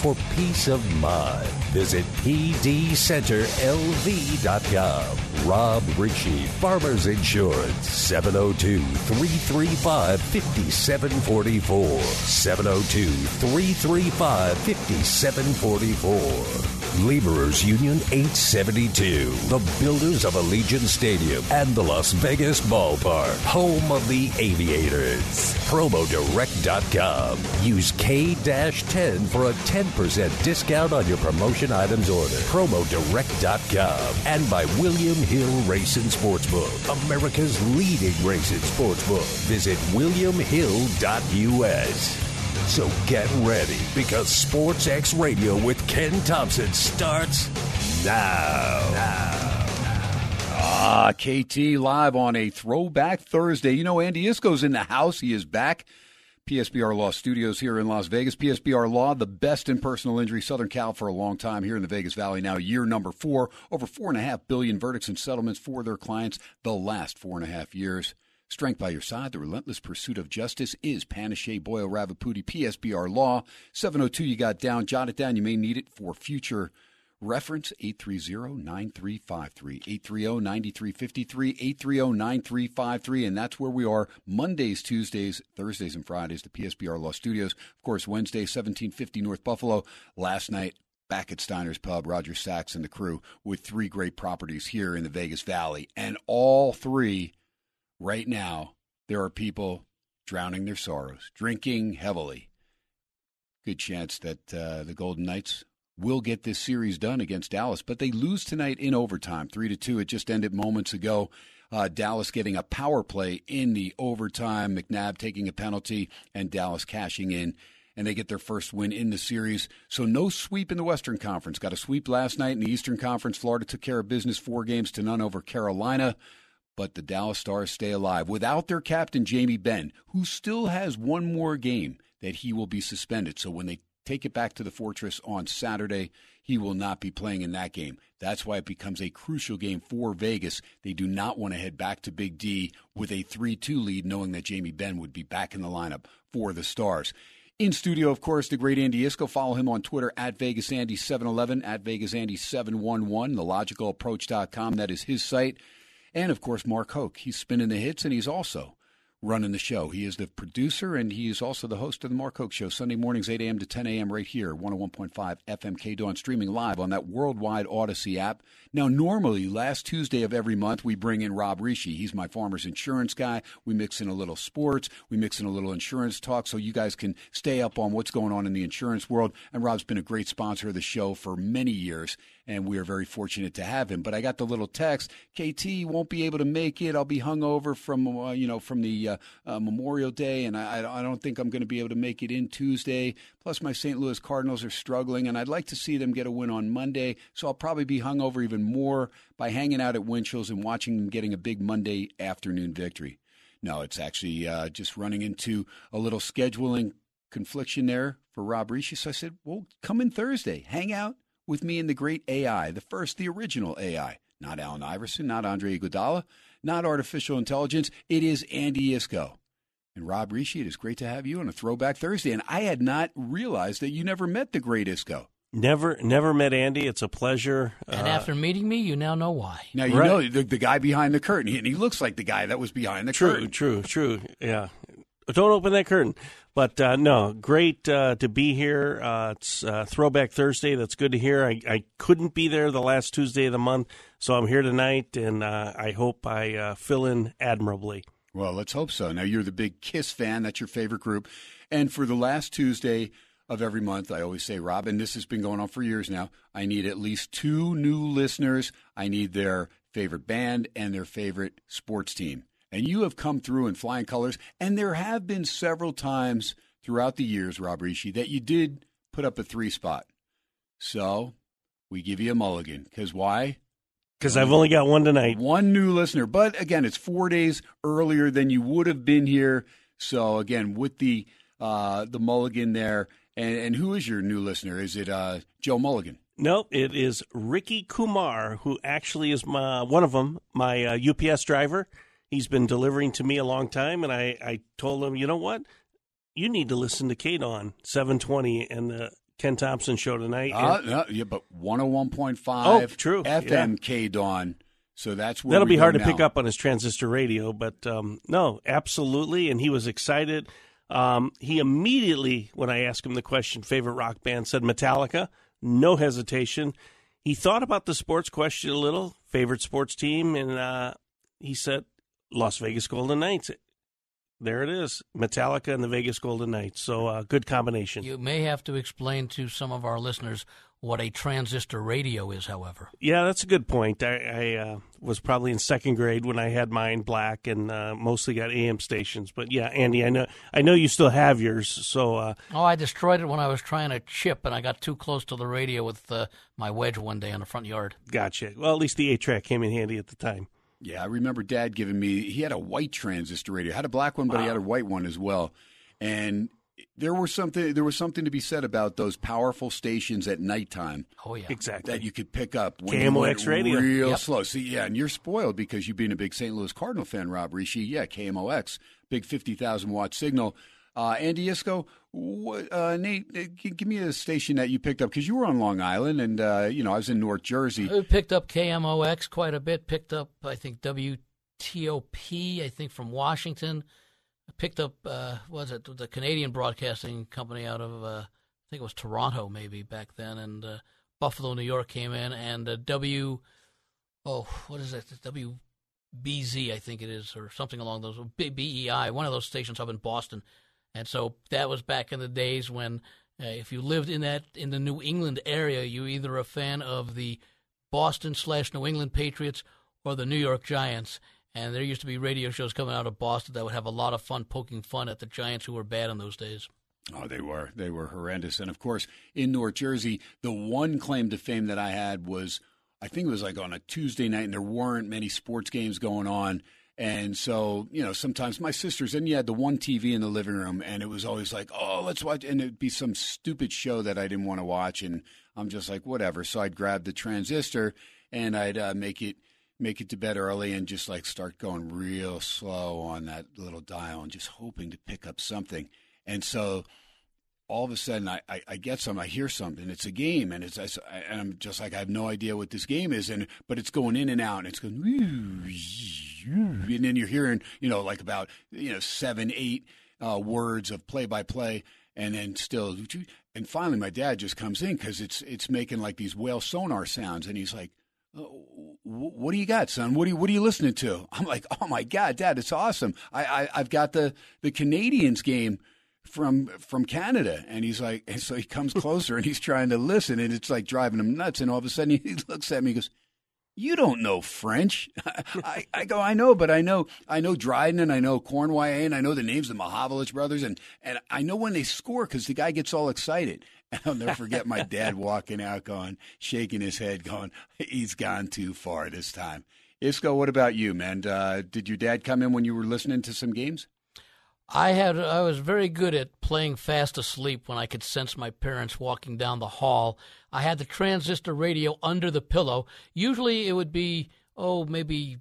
for peace of mind. Visit pdcenterlv.com. Rob Rische, Farmers Insurance, 702 335 5744. 702 335 5744. Laborers Union 872, the builders of Allegiant Stadium and the Las Vegas Ballpark, home of the Aviators. Promodirect.com. Use K 10 for a 10% discount on your promotion items order. Promodirect.com. And by William Hill Racing Sportsbook, America's leading racing sportsbook. Visit WilliamHill.us. So get ready because Sports X Radio with Ken Thomson starts now. Now. Ah, KT live on a throwback Thursday. You know, Andy Iskoe's in the house. He is back. PSBR Law Studios here in Las Vegas. PSBR Law, the best in personal injury, Southern Cal for a long time here in the Vegas Valley. Now, year number four, over four and a half billion verdicts and settlements for their clients the last four and a half years. Strength by your side, the relentless pursuit of justice is Panish Boyle Ravipudi, PSBR Law. 702, you got down. Jot it down. You may need it for future reference. 830-9353. 830-9353. 830-9353. And that's where we are Mondays, Tuesdays, Thursdays, and Fridays, the PSBR Law Studios. Of course, Wednesday, 1750 North Buffalo. Last night, back at Steiner's Pub, Roger Sachs and the crew with three great properties here in the Vegas Valley. And all three right now, there are people drowning their sorrows, drinking heavily. Good chance that uh, the Golden Knights will get this series done against Dallas, but they lose tonight in overtime, three to two. It just ended moments ago. Uh, Dallas getting a power play in the overtime. McNabb taking a penalty, and Dallas cashing in and they get their first win in the series. So no sweep in the Western Conference. Got a sweep last night in the Eastern Conference. Florida took care of business four games to none over Carolina but the Dallas Stars stay alive without their captain, Jamie Benn, who still has one more game that he will be suspended. So when they take it back to the Fortress on Saturday, he will not be playing in that game. That's why it becomes a crucial game for Vegas. They do not want to head back to Big D with a 3 2 lead, knowing that Jamie Benn would be back in the lineup for the Stars. In studio, of course, the great Andy Iskoe. Follow him on Twitter at VegasAndy711, at VegasAndy711, thelogicalapproach.com. That is his site. And of course, Mark Hoke. He's spinning the hits, and he's also running the show. He is the producer, and he is also the host of the Mark Hoke Show, Sunday mornings, 8 a.m. to 10 a.m. right here, 101.5 FM K Dawn, streaming live on that worldwide Audacy app. Now, normally, last Tuesday of every month, we bring in Rob Rische. He's my farmer's insurance guy. We mix in a little sports. We mix in a little insurance talk so you guys can stay up on what's going on in the insurance world. And Rob's been a great sponsor of the show for many years and we are very fortunate to have him. But I got the little text: KT won't be able to make it. I'll be hungover from uh, you know from the uh, uh, Memorial Day, and I, I don't think I'm going to be able to make it in Tuesday. Plus, my St. Louis Cardinals are struggling, and I'd like to see them get a win on Monday. So I'll probably be hungover even more by hanging out at Winchell's and watching them getting a big Monday afternoon victory. No, it's actually uh, just running into a little scheduling confliction there for Rob Rische. So I said, well, come in Thursday, hang out, with me and the great AI, the first, the original AI. Not Allen Iverson, not Andre Iguodala, not artificial intelligence. It is Andy Iskoe. And Rob Rische, it is great to have you on a Throwback Thursday. And I had not realized that you never met the great Iskoe. Never, never met Andy. It's a pleasure. And uh, after meeting me, you now know why. Now you right. know the, the, guy behind the curtain, and he looks like the guy that was behind the true, curtain. True, true, true. Yeah. Don't open that curtain. But uh, no, great uh, to be here. Uh, it's uh, Throwback Thursday. That's good to hear. I, I, couldn't be there the last Tuesday of the month, so I'm here tonight, and uh, I hope I uh, fill in admirably. Well, let's hope so. Now, you're the big Kiss fan. That's your favorite group. And for the last Tuesday of every month, I always say, Robin, this has been going on for years now. I need at least two new listeners. I need their favorite band and their favorite sports team. And you have come through in flying colors. And there have been several times throughout the years, Rob Rische, that you did put up a three spot. So we give you a mulligan. Because why? Because I've only got one tonight. One new listener. But again, it's four days earlier than you would have been here. So again, with the uh, the mulligan there. And, and who is your new listener? Is it uh, Joe Mulligan? Nope, it is Ricky Kumar, who actually is my, one of them, my uh, UPS driver. He's been delivering to me a long time, and I, I told him, you know what? You need to listen to Kate on 720 and the Ken Thomson show tonight. Uh, no, yeah, but 101.5 Oh, true, FM yeah. K Dawn. So that's where That'll be hard to pick up on his transistor radio, but um, no, absolutely. And he was excited. Um, he immediately, when I asked him the question, favorite rock band, said Metallica. No hesitation. He thought about the sports question a little, favorite sports team, and uh, he said Las Vegas Golden Knights. There it is, Metallica and the Vegas Golden Knights. So uh, good combination. You may have to explain to some of our listeners what a transistor radio is, however. Yeah, that's a good point. I, I uh, was probably in second grade when I had mine black and uh, mostly got AM stations. But yeah, Andy, I know I know you still have yours. So uh, Oh, I destroyed it when I was trying to chip, and I got too close to the radio with uh, my wedge one day on the front yard. gotcha. Well, at least the eight track came in handy at the time. Yeah, I remember Dad giving me. He had a white transistor radio. Had a black one, but he had a white one as well. And there was something. There was something to be said about those powerful stations at nighttime Oh yeah, Exactly. that you could pick up when KMOX you radio. real Yep. slow. See, yeah, and you're spoiled because you being a big St. Louis Cardinal fan, Rob Rische. Yeah, KMOX, big fifty thousand watt signal. Uh, Andy Iskoe, what, uh, Nate, uh, give me a station that you picked up because you were on Long Island, and uh, you know I was in North Jersey. I picked up KMOX quite a bit. Picked up, I think WTOP, I think from Washington. I picked up, uh, what was it the Canadian Broadcasting Company out of, uh, I think it was Toronto maybe back then, and uh, Buffalo, New York came in, and uh, W, oh, what is it? WBZ, I think it is, or something along those BEI, one of those stations up in Boston, and so that was back in the days when. Uh, if you lived in that in the New England area, you either a fan of the Boston slash New England Patriots or the New York Giants. And there used to be radio shows coming out of Boston that would have a lot of fun poking fun at the Giants who were bad in those days. Oh, they were. They were horrendous. And of course, in North Jersey, the one claim to fame that I had was I think it was like on a Tuesday night, and there weren't many sports games going on. And so, you know, sometimes my sisters, and you had the one TV in the living room, and it was always like, oh, let's watch. And it'd be some stupid show that I didn't want to watch. And I'm just like, whatever. So I'd grab the transistor and I'd uh, make it. Make it to bed early and just like start going real slow on that little dial and just hoping to pick up something. And so all of a sudden I, I, I get some, I hear something. It's a game, and it's I, and I'm just like I have no idea what this game is, and but it's going in and out, and it's going, and then you're hearing you know like about you know seven, eight uh, words of play by play, and then still, and finally my dad just comes in because it's it's making like these whale sonar sounds, and he's like. "Uh, What do you got, son? What are you What are you listening to? I'm like, oh my god, Dad, it's awesome. I, I I've got the the Canadians game from from Canada, and he's like, and so he comes closer and he's trying to listen, and it's like driving him nuts. And all of a sudden, he looks at me, and goes, "You don't know French?" I, I go, "I know, but I know I know Dryden, and I know Cournoyer, and I know the names of the Mahovlich brothers, and and I know when they score because the guy gets all excited." And I'll never forget my dad walking out, going, shaking his head, going, "He's gone too far this time." Iskoe, what about you, man? Uh, did your dad come in when you were listening to some games? I had I was very good at playing fast asleep when I could sense my parents walking down the hall. I had the transistor radio under the pillow. Usually it would be oh maybe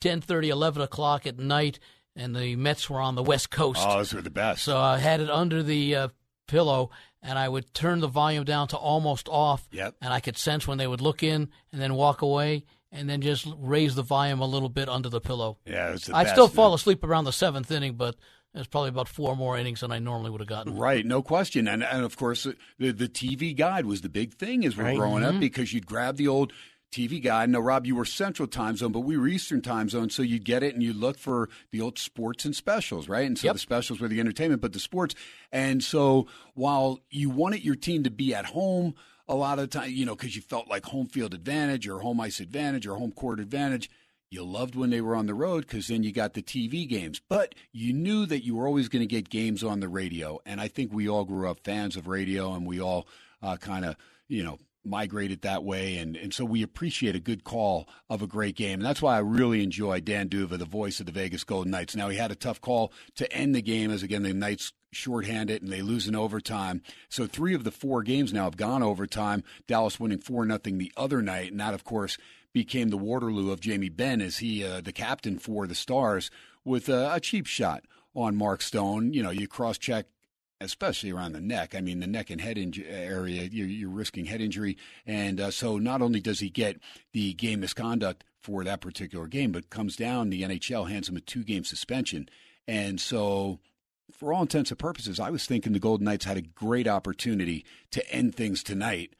10:30 11 o'clock at night and the Mets were on the west coast. Oh, those were the best. So I had it under the uh, pillow, and I would turn the volume down to almost off. Yep. And I could sense when they would look in and then walk away, and then just raise the volume a little bit under the pillow. yeah, it was the I'd best, still man. fall asleep around the seventh inning, but there's probably about four more innings than I normally would have gotten. Right, no question, and and of course the the TV guide was the big thing as we're Right. growing Mm-hmm. up because you'd grab the old TV guy. Now, Rob, you were Central Time Zone, but we were Eastern Time Zone, so you'd get it and you'd look for the old sports and specials, right? And so Yep. the specials were the entertainment, but the sports. And so while you wanted your team to be at home a lot of the time, you know, because you felt like home field advantage or home ice advantage or home court advantage. You loved when they were on the road because then you got the TV games. But you knew that you were always going to get games on the radio. And I think we all grew up fans of radio and we all uh, kind of, you know, migrated that way. And, and so we appreciate a good call of a great game. And that's why I really enjoy Dan D'Uva, the voice of the Vegas Golden Knights. Now, he had a tough call to end the game as, again, the Knights shorthanded and they lose in overtime. So three of the four games now have gone overtime. Dallas winning 4 nothing the other night. And that, of course, became the Waterloo of Jamie Benn as he, uh, the captain for the Stars, with a cheap shot on Mark Stone. You know, you cross check especially around the neck. I mean, the neck and head area, you're, you're risking head injury. And uh, so not only does he get the game misconduct for that particular game, but comes down, the NHL hands him a two game suspension. And so, for all intents and purposes, I was thinking the Golden Knights had a great opportunity to end things tonight.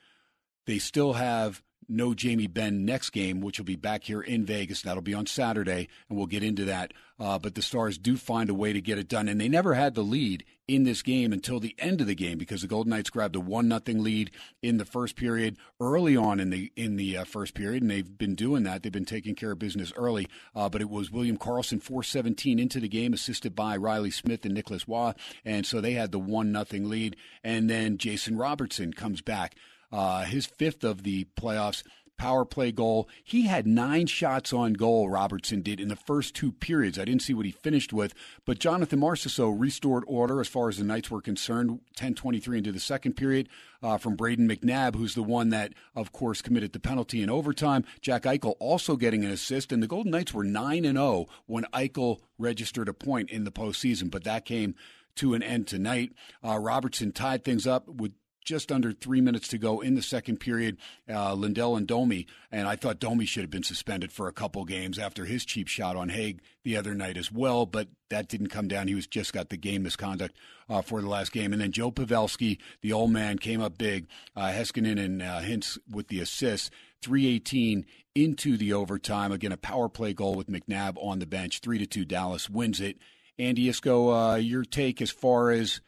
They still have no Jamie Benn next game, which will be back here in Vegas. That'll be on Saturday, and we'll get into that. Uh, but the Stars do find a way to get it done, and they never had the lead in this game until the end of the game because the Golden Knights grabbed a one nothing lead in the first period early on in the in the uh, first period, and they've been doing that. They've been taking care of business early. Uh, but it was William Karlsson four seventeen into the game, assisted by Reilly Smith and Nicholas Waugh, and so they had the one nothing lead. And then Jason Robertson comes back uh, his fifth of the playoffs power play goal. He had nine shots on goal, Robertson did, in the first two periods. I didn't see what he finished with, but Jonathan Marchessault restored order as far as the Knights were concerned, 10-23 into the second period uh, from Brayden McNabb, who's the one that, of course, committed the penalty in overtime. Jack Eichel also getting an assist, and the Golden Knights were 9-0 when Eichel registered a point in the postseason, but that came to an end tonight. Uh, Robertson tied things up with just under three minutes to go in the second period. Uh, Lindell and Domi, and I thought Domi should have been suspended for a couple games after his cheap shot on Hague the other night as well, but that didn't come down. He was just got the game misconduct uh, for the last game. And then Joe Pavelski, the old man, came up big. Uh, Heiskanen and uh, Hintz with the assists. 318 into the overtime. Again, a power play goal with McNabb on the bench. 3 to 2, Dallas wins it. Andy Iskoe, uh, your take as far as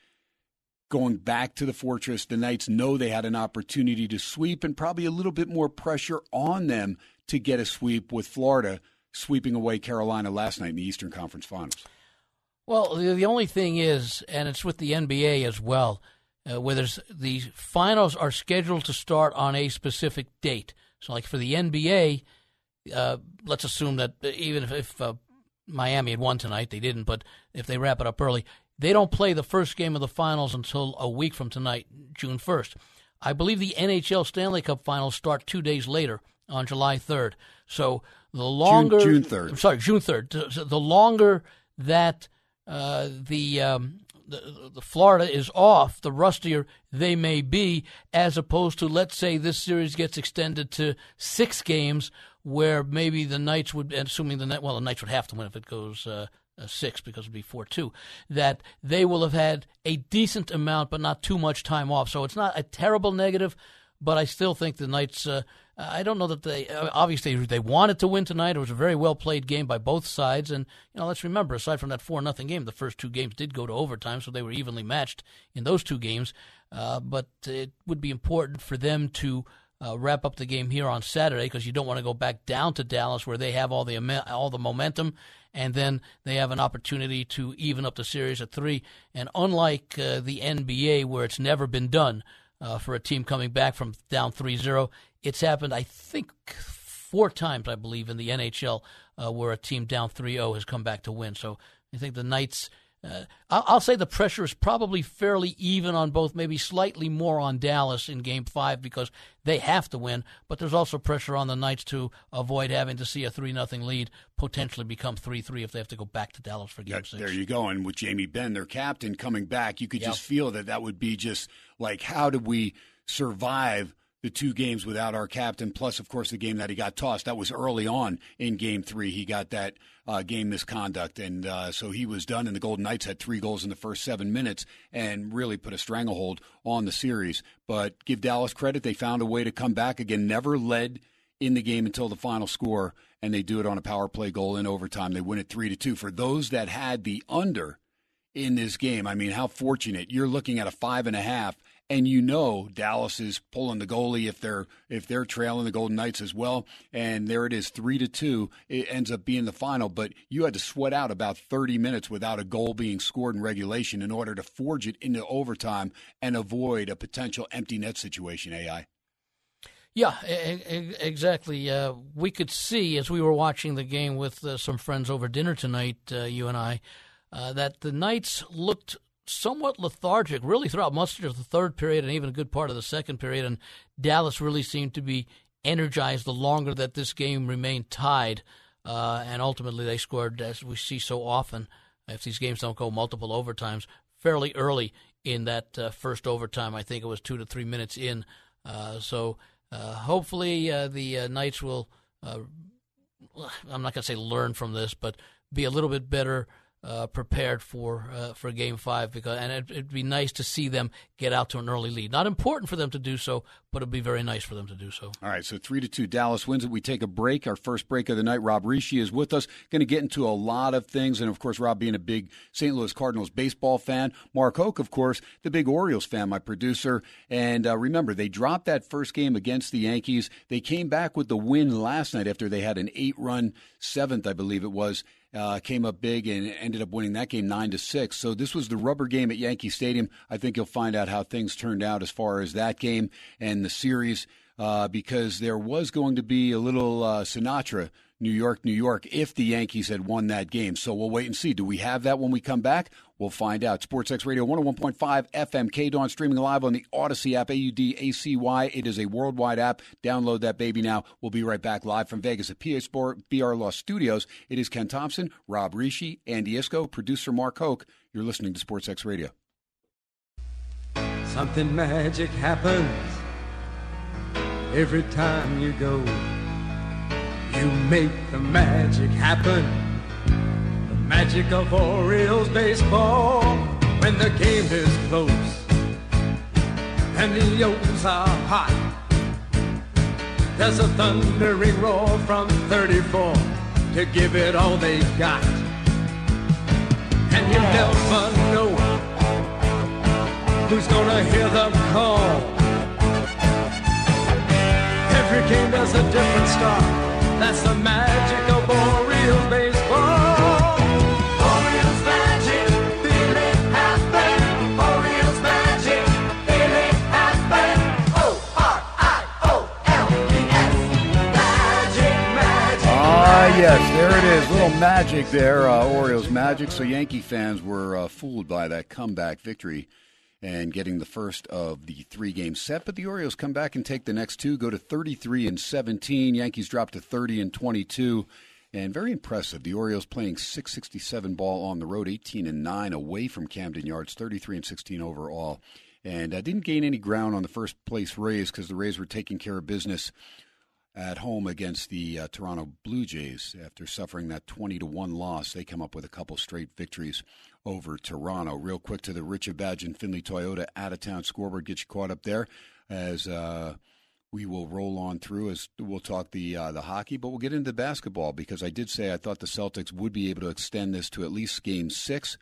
going back to the fortress. The Knights know they had an opportunity to sweep and probably a little bit more pressure on them to get a sweep with Florida sweeping away Carolina last night in the Eastern Conference Finals. Well, the, only thing is, and it's with the NBA as well, uh, where the finals are scheduled to start on a specific date. So, like for the NBA, uh, let's assume that even if, if uh, Miami had won tonight, they didn't, but if they wrap it up early, they don't play the first game of the finals until a week from tonight, June 1st. I believe the NHL Stanley Cup finals start two days later on July 3rd. So the longer. June 3rd. I'm sorry, June 3rd. So The longer that uh, the, um, the the Florida is off, the rustier they may be, as opposed to let's say this series gets extended to six games, where maybe the Knights would, assuming the well, the Knights would have to win if it goes uh, six because it'd be four two. That they will have had a decent amount, but not too much time off. So it's not a terrible negative, but I still think the Knights. Uh, I don't know that they uh, obviously they wanted to win tonight. It was a very well played game by both sides, and you know let's remember, aside from that four nothing game, the first two games did go to overtime, so they were evenly matched in those two games. Uh, but it would be important for them to uh, wrap up the game here on Saturday because you don't want to go back down to Dallas where they have all the all the momentum, and then they have an opportunity to even up the series at three. And unlike uh, the NBA where it's never been done uh, for a team coming back from down 3-0, it's happened I think four times I believe in the NHL uh, where a team down 3-0 has come back to win. So I think the Knights. Uh, I'll, I'll say the pressure is probably fairly even on both, maybe slightly more on Dallas in Game Five because they have to win. But there's also pressure on the Knights to avoid having to see a three nothing lead potentially become three three if they have to go back to Dallas for Game That- Six. there you go. And with Jamie Benn, their captain, coming back, you could Yep. just feel that that would be just like, how do we survive the two games without our captain? Plus, of course, the game that he got tossed. That was early on in game three. He got that uh, game misconduct. And uh, so he was done. And the Golden Knights had three goals in the first seven minutes and really put a stranglehold on the series. But give Dallas credit. They found a way to come back again, never led in the game until the final score, and they do it on a power play goal in overtime. They win it three to two. For those that had the under in this game, I mean, how fortunate! You're looking at a five and a half and you know Dallas is pulling the goalie if they're if they're trailing the Golden Knights as well. And there it is, three to two. It ends up being the final, but you had to sweat out about 30 minutes without a goal being scored in regulation in order to forge it into overtime and avoid a potential empty net situation. AI. Yeah, exactly. Uh, we could see as we were watching the game with uh, some friends over dinner tonight, uh, you and I, uh, that the Knights looked somewhat lethargic really throughout much of the third period and even a good part of the second period. And Dallas really seemed to be energized the longer that this game remained tied. Uh, and ultimately, they scored, as we see so often, if these games don't go multiple overtimes, fairly early in that uh, first overtime. I think it was two to three minutes in. Uh, so uh, hopefully, uh, the uh, Knights will. I'm not going to say learn from this, but be a little bit better uh, prepared for uh, for Game Five because and it, would be nice to see them get out to an early lead. Not important for them to do so, but it'd be very nice for them to do so. All right, so three to two, Dallas wins it. We take a break. Our first break of the night. Rob Rische is with us. Going to get into a lot of things, and of course, Rob being a big St. Louis Cardinals baseball fan. Mark Hoke, of course, the big Orioles fan, my producer. And uh, remember, they dropped that first game against the Yankees. They came back with the win last night after they had an eight-run seventh, I believe it was uh, came up big and ended up winning that game nine to six. So this was the rubber game at Yankee Stadium. I think you'll find out how things turned out as far as that game and the series, uh, because there was going to be a little uh, Sinatra. New York, New York, if the Yankees had won that game. So we'll wait and see. Do we have that when we come back? We'll find out. SportsX Radio 101.5 FM, K Dawn streaming live on the Audacy app, A-U-D-A-C-Y. It is a worldwide app. Download that baby now. We'll be right back live from Vegas at PA Sport BR Law Studios. It is Ken Thomson, Rob Rische, Andy Iskoe, producer Mark Hoke. You're listening to SportsX Radio. Something magic happens every time you go. You make the magic happen magic of Orioles baseball when the game is close and the O's are hot. There's a thundering roar from 34 to give it all they've got. And you never know who's gonna hear the call. Every game there's a different start. That's the magic of Orioles baseball. Yes, there it is. Little magic there, uh, Orioles magic. So Yankee fans were uh, fooled by that comeback victory and getting the first of the three game set. But the Orioles come back and take the next two, go to 33 and 17. Yankees drop to 30 and 22. And very impressive. The Orioles playing 667 ball on the road, 18 and 9 away from Camden Yards, 33 and 16 overall. And uh, didn't gain any ground on the first place Rays because the Rays were taking care of business at home against the uh, Toronto Blue Jays after suffering that 20 to 1 loss. They come up with a couple straight victories over Toronto. Real quick to the Richard Badge and Findlay Toyota out of town scoreboard, get you caught up there as uh, we will roll on through as we'll talk the uh, the hockey, but we'll get into basketball because I did say I thought the Celtics would be able to extend this to at least game six.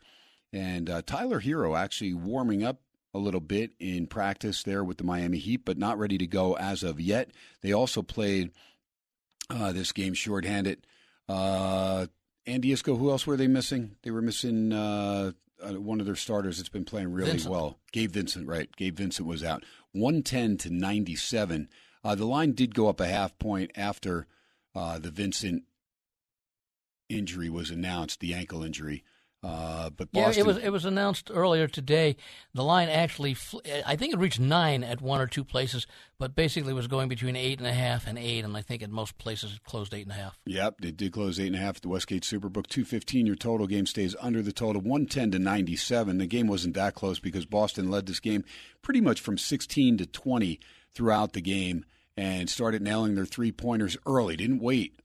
And uh, Tyler Herro actually warming up a little bit in practice there with the Miami Heat, but not ready to go as of yet. They also played uh, this game shorthanded. Uh, Andy Iskoe, who else were they missing? They were missing uh, uh one of their starters that's been playing really Vincent. well. Gabe Vincent, right. Gabe Vincent was out. 110 to 97. Uh, the line did go up a half point after uh, the Vincent injury was announced, the ankle injury. Uh, but Boston, yeah, it was it was announced earlier today. The line actually, fl- I think it reached nine at one or two places, but basically was going between eight and a half and eight, and I think at most places it closed eight and a half. Yep, it did close eight and a half at the Westgate Superbook. Two fifteen. Your total game stays under the total. One ten to ninety seven. The game wasn't that close because Boston led this game pretty much from sixteen to twenty throughout the game and started nailing their three pointers early. Didn't wait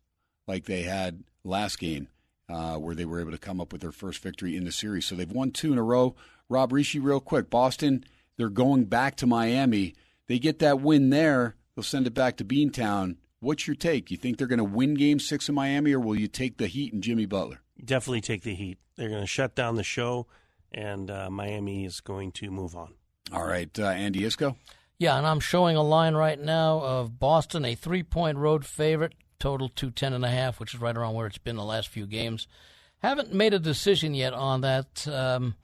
like they had last game uh, where they were able to come up with their first victory in the series. So they've won two in a row. Rob Rische, real quick. Boston, they're going back to Miami. They get that win there. They'll send it back to Beantown. What's your take? You think they're going to win Game Six in Miami, or will you take the Heat and Jimmy Butler? Definitely take the Heat. They're going to shut down the show, and uh, Miami is going to move on. All right, uh, Andy Iskoe. Yeah, and I'm showing a line right now of Boston, a three-point road favorite, total two ten and a half, which is right around where it's been the last few games. Haven't made a decision yet on that. Um,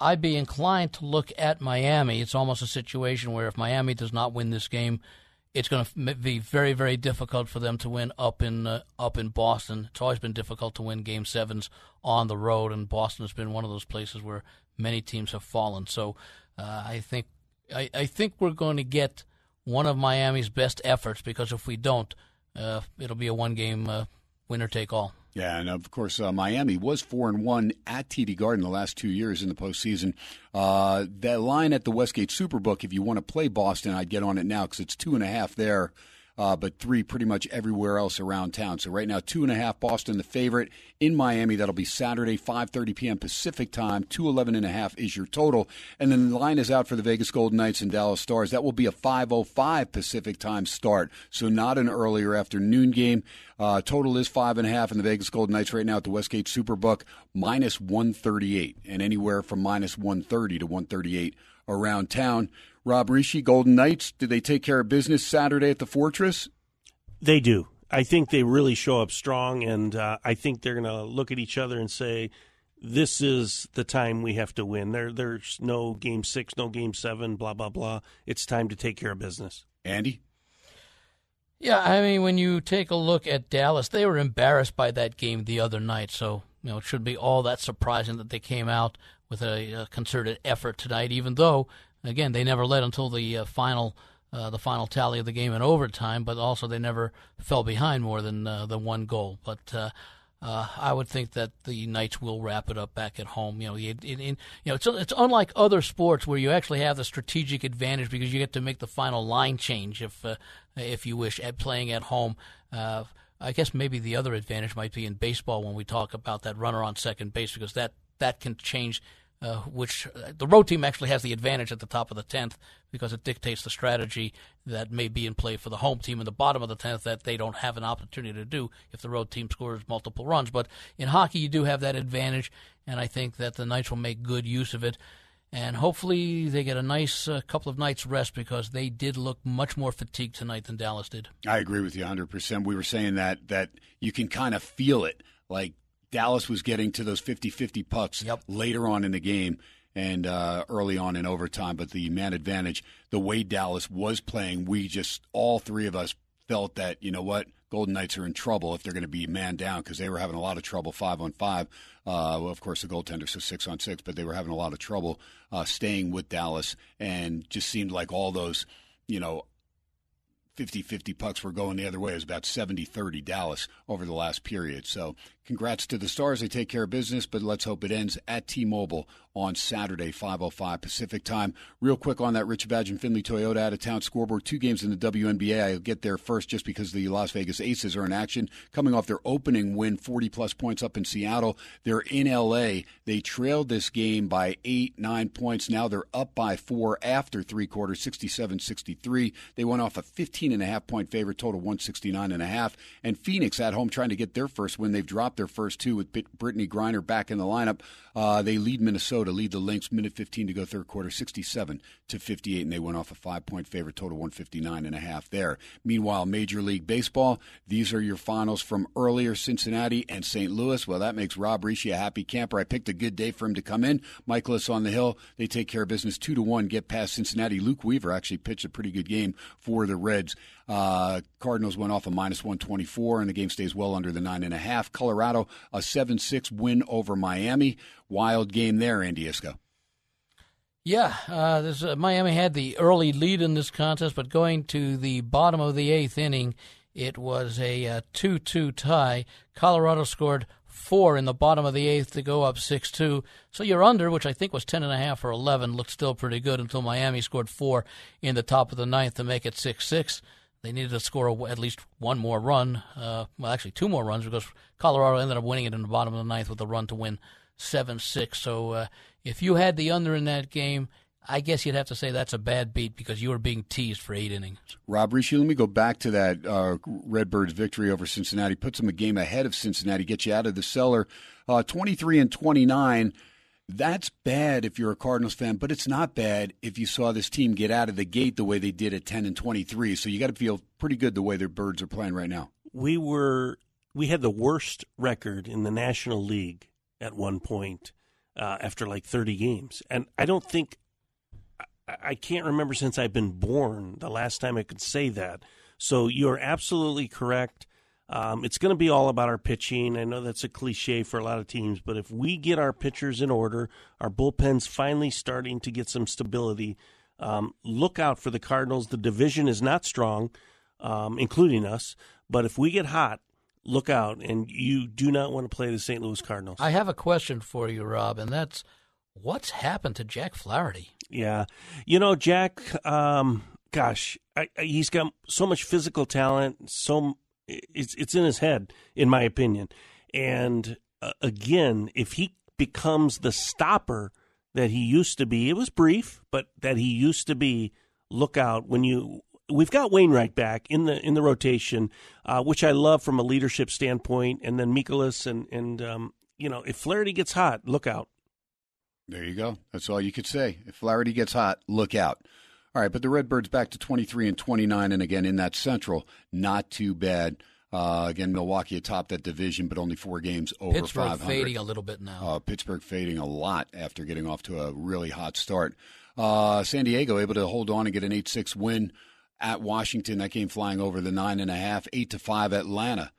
I'd be inclined to look at Miami. It's almost a situation where if Miami does not win this game, it's going to be very, very difficult for them to win up in uh, up in Boston. It's always been difficult to win Game Sevens on the road, and Boston has been one of those places where many teams have fallen. So uh, I think I, I, think we're going to get one of Miami's best efforts because if we don't, uh, it'll be a one game uh, winner take all. Yeah, and of course, uh, Miami was four and one at TD Garden the last two years in the postseason. Uh, that line at the Westgate Superbook, if you want to play Boston, I'd get on it now because it's two and a half there uh, but three pretty much everywhere else around town. So right now, two and a half Boston, the favorite in Miami. That'll be Saturday, 5:30 p.m. Pacific time. Two eleven and a half is your total, and then the line is out for the Vegas Golden Knights and Dallas Stars. That will be a 5:05 Pacific time start, so not an earlier afternoon game. Uh, total is five and a half, and the Vegas Golden Knights right now at the Westgate Superbook minus 138, and anywhere from minus 130 to 138 around town. Rob Rische, Golden Knights, did they take care of business Saturday at the Fortress? They do. I think they really show up strong, and uh, I think they're going to look at each other and say, "This is the time we have to win." There, there's no game six, no game seven, blah blah blah. It's time to take care of business. Andy. Yeah, I mean, when you take a look at Dallas, they were embarrassed by that game the other night. So you know, it should be all that surprising that they came out with a, a concerted effort tonight, even though Again, they never led until the uh, final uh, the final tally of the game in overtime, but also they never fell behind more than uh, the one goal. But uh, uh, I would think that the Knights will wrap it up back at home. You know, in, in, you know, it's it's unlike other sports where you actually have the strategic advantage because you get to make the final line change if uh, if you wish at playing at home. I guess maybe the other advantage might be in baseball when we talk about that runner on second base because that that can change uh, which uh, the road team actually has the advantage at the top of the 10th because it dictates the strategy that may be in play for the home team in the bottom of the 10th that they don't have an opportunity to do if the road team scores multiple runs. But in hockey, you do have that advantage, and I think that the Knights will make good use of it. And hopefully they get a nice uh, couple of nights rest because they did look much more fatigued tonight than Dallas did. I agree with you 100%. We were saying that that you can kind of feel it. Like Dallas was getting to those 50 50 pucks yep. later on in the game and uh, early on in overtime. But the man advantage, the way Dallas was playing, we just, all three of us felt that, you know what, Golden Knights are in trouble if they're going to be man down because they were having a lot of trouble five on five. Uh, well, of course, the goaltender says six on six, but they were having a lot of trouble uh, staying with Dallas and just seemed like all those, you know, 50 50 pucks were going the other way. It was about 70 30 Dallas over the last period. So Congrats to the Stars. They take care of business, but let's hope it ends at T Mobile on Saturday, 5.05 Pacific time. Real quick on that Rich Badge and Findlay Toyota out of town scoreboard. Two games in the WNBA. I'll get there first just because the Las Vegas Aces are in action. Coming off their opening win, 40 plus points up in Seattle. They're in LA. They trailed this game by eight, nine points. Now they're up by four after three quarters, 67 63. They went off a 15 and a half point favorite, total 169 and a half. And Phoenix at home trying to get their first win. They've dropped their first two with Brittney Griner back in the lineup. Uh, they lead Minnesota, lead the Lynx, minute 15 to go third quarter, 67 to 58, and they went off a five point favorite, total 159 and a half there. Meanwhile, Major League Baseball, these are your finals from earlier Cincinnati and St. Louis. Well, that makes Rob Rische a happy camper. I picked a good day for him to come in. Mikolas on the hill, they take care of business two to one, get past Cincinnati. Luke Weaver actually pitched a pretty good game for the Reds. Uh, Cardinals went off a minus 124, and the game stays well under the nine and a half. Colorado, a 7 6 win over Miami. Wild game there, Andy Iskoe. Yeah, uh, this, uh, Miami had the early lead in this contest, but going to the bottom of the eighth inning, it was a uh, 2 2 tie. Colorado scored four in the bottom of the eighth to go up 6 2. So you're under, which I think was 10.5 or 11, looked still pretty good until Miami scored four in the top of the ninth to make it 6 6. They needed to score at least one more run, uh, well, actually two more runs because Colorado ended up winning it in the bottom of the ninth with a run to win seven six. So uh, if you had the under in that game, I guess you'd have to say that's a bad beat because you were being teased for eight innings. Rob Rische, let me go back to that uh, Redbirds victory over Cincinnati. Puts them a game ahead of Cincinnati, gets you out of the cellar. Uh, 23 and 29. That's bad if you're a Cardinals fan, but it's not bad if you saw this team get out of the gate the way they did at 10 and 23. So you got to feel pretty good the way their birds are playing right now. We were we had the worst record in the National League at one point uh, after like 30 games, and I don't think I can't remember since I've been born the last time I could say that. So you're absolutely correct. Um, it's going to be all about our pitching. I know that's a cliche for a lot of teams, but if we get our pitchers in order, our bullpen's finally starting to get some stability. Um, look out for the Cardinals. The division is not strong, um, including us. But if we get hot, look out, and you do not want to play the St. Louis Cardinals. I have a question for you, Rob, and that's what's happened to Jack Flaherty? Yeah, you know, Jack. Um, gosh, I, I, he's got so much physical talent. So it's it's in his head, in my opinion. And uh, again, if he becomes the stopper that he used to be, it was brief, but that he used to be. Look out when you. We've got Wainwright back in the in the rotation, uh, which I love from a leadership standpoint, and then Mikolas and and um, you know if Flaherty gets hot, look out. There you go. That's all you could say. If Flaherty gets hot, look out. All right, but the Redbirds back to 23 and 29, and again in that Central, not too bad. Uh, again, Milwaukee atop that division, but only four games over Pittsburgh 500. fading a little bit now. Uh, Pittsburgh fading a lot after getting off to a really hot start. Uh, San Diego able to hold on and get an 8 6 win at Washington. That game flying over the 9.5, 8 to 5 Atlanta.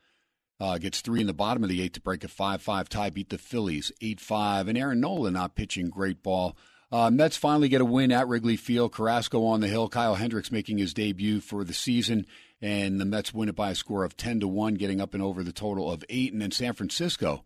Uh, gets three in the bottom of the eight to break a 5 5 tie, beat the Phillies 8 5. And Aaron Nola not pitching great ball. Uh, Mets finally get a win at Wrigley Field. Carrasco on the hill. Kyle Hendricks making his debut for the season. And the Mets win it by a score of 10 to 1, getting up and over the total of eight. And then San Francisco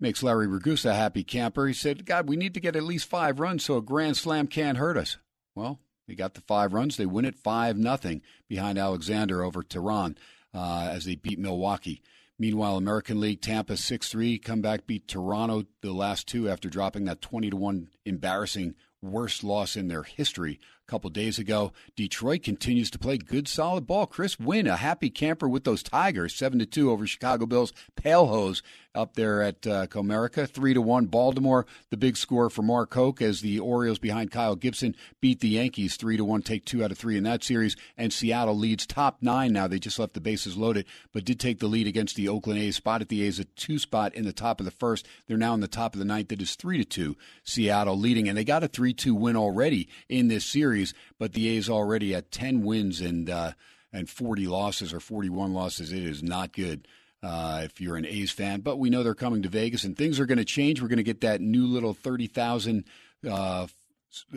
makes Larry Ragusa a happy camper. He said, God, we need to get at least five runs so a grand slam can't hurt us. Well, they got the five runs. They win it 5 nothing behind Alexander over Teheran uh, as they beat Milwaukee. Meanwhile, American League Tampa 6-3 comeback beat Toronto the last two after dropping that 20 to 1 embarrassing worst loss in their history couple days ago. Detroit continues to play good solid ball. Chris Winn, a happy camper with those Tigers, 7 to 2 over Chicago Bills. Pale hose up there at uh, Comerica. Three to one. Baltimore, the big score for Mark Hoke as the Orioles behind Kyle Gibson beat the Yankees three to one. Take two out of three in that series. And Seattle leads top nine now. They just left the bases loaded, but did take the lead against the Oakland A's. Spotted the A's a two spot in the top of the first. They're now in the top of the ninth. It is three to two. Seattle leading, and they got a three two win already in this series. But the A's already at ten wins and. Uh, and 40 losses or 41 losses, it is not good uh, if you're an A's fan. But we know they're coming to Vegas, and things are going to change. We're going to get that new little thirty thousand, uh,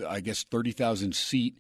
I guess thirty thousand seat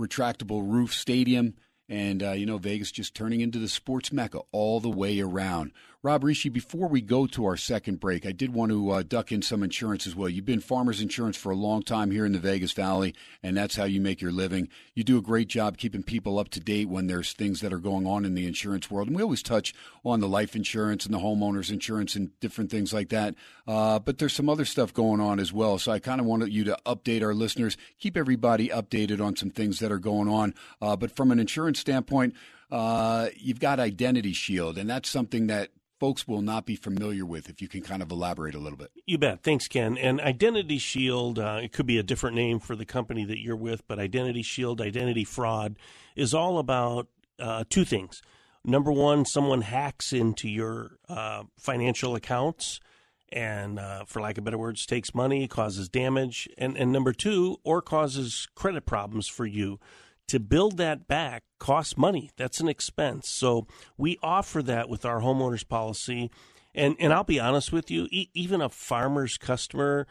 retractable roof stadium. And, uh, you know, Vegas just turning into the sports mecca all the way around. Rob Rische, before we go to our second break, I did want to uh, duck in some insurance as well. You've been Farmers Insurance for a long time here in the Vegas Valley, and that's how you make your living. You do a great job keeping people up to date when there's things that are going on in the insurance world. And we always touch on the life insurance and the homeowners insurance and different things like that. Uh, but there's some other stuff going on as well. So I kind of wanted you to update our listeners, keep everybody updated on some things that are going on. Uh, but from an insurance standpoint, uh, you've got Identity Shield, and that's something that folks will not be familiar with if you can kind of elaborate a little bit. You bet. Thanks, Ken. And Identity Shield, uh, it could be a different name for the company that you're with, but Identity Shield, identity fraud, is all about uh, two things. Number one, someone hacks into your uh, financial accounts and, uh, for lack of better words, takes money, causes damage. And, and number two, or causes credit problems for you to build that back costs money. That's an expense. So we offer that with our homeowners policy. And and I'll be honest with you, e- even a farmer's customer,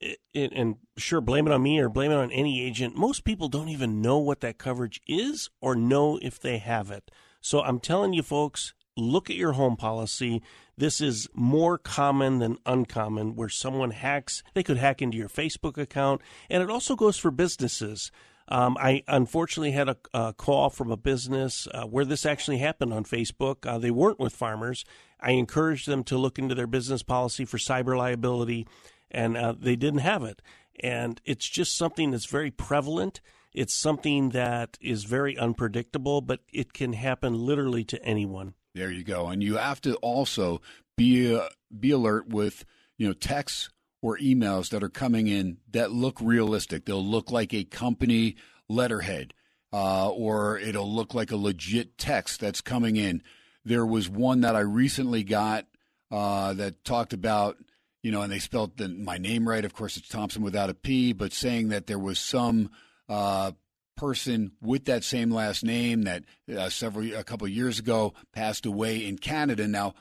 it, it, and sure, blame it on me or blame it on any agent. Most people don't even know what that coverage is or know if they have it. So I'm telling you, folks, look at your home policy. This is more common than uncommon where someone hacks, they could hack into your Facebook account. And it also goes for businesses. Um, I unfortunately had a, a, call from a business uh, where this actually happened on Facebook. Uh, they weren't with farmers. I encouraged them to look into their business policy for cyber liability, and uh, they didn't have it. and it's just something that's very prevalent. It's something that is very unpredictable, but it can happen literally to anyone. There you go. And you have to also be uh, be alert with you know texts or emails that are coming in that look realistic. They'll look like a company letterhead, uh, or it'll look like a legit text that's coming in. There was one that I recently got uh, that talked about you know, and they spelled the, my name right. Of course, it's Thomson without a P, but saying that there was some uh, person with that same last name that uh, several a couple years ago passed away in Canada. Now,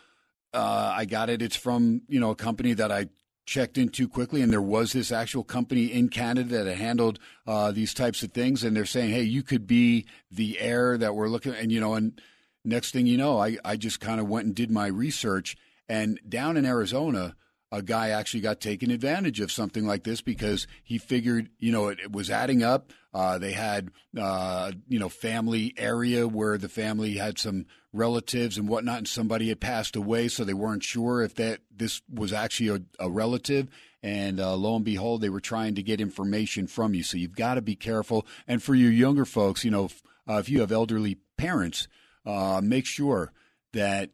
uh, I got it. It's from you know a company that I checked in too quickly, and there was this actual company in Canada that handled uh, these types of things, and they're saying, hey, you could be the heir that we're looking, and you know, and next thing you know, I I just kind of went and did my research, and down in Arizona a guy actually got taken advantage of something like this because he figured, you know, it, it was adding up. Uh, they had, uh, you know, family area where the family had some relatives and whatnot, and somebody had passed away, so they weren't sure if that this was actually a, a relative. And uh, lo and behold, they were trying to get information from you. So you've got to be careful. And for you younger folks, you know, if, uh, if you have elderly parents, uh, make sure that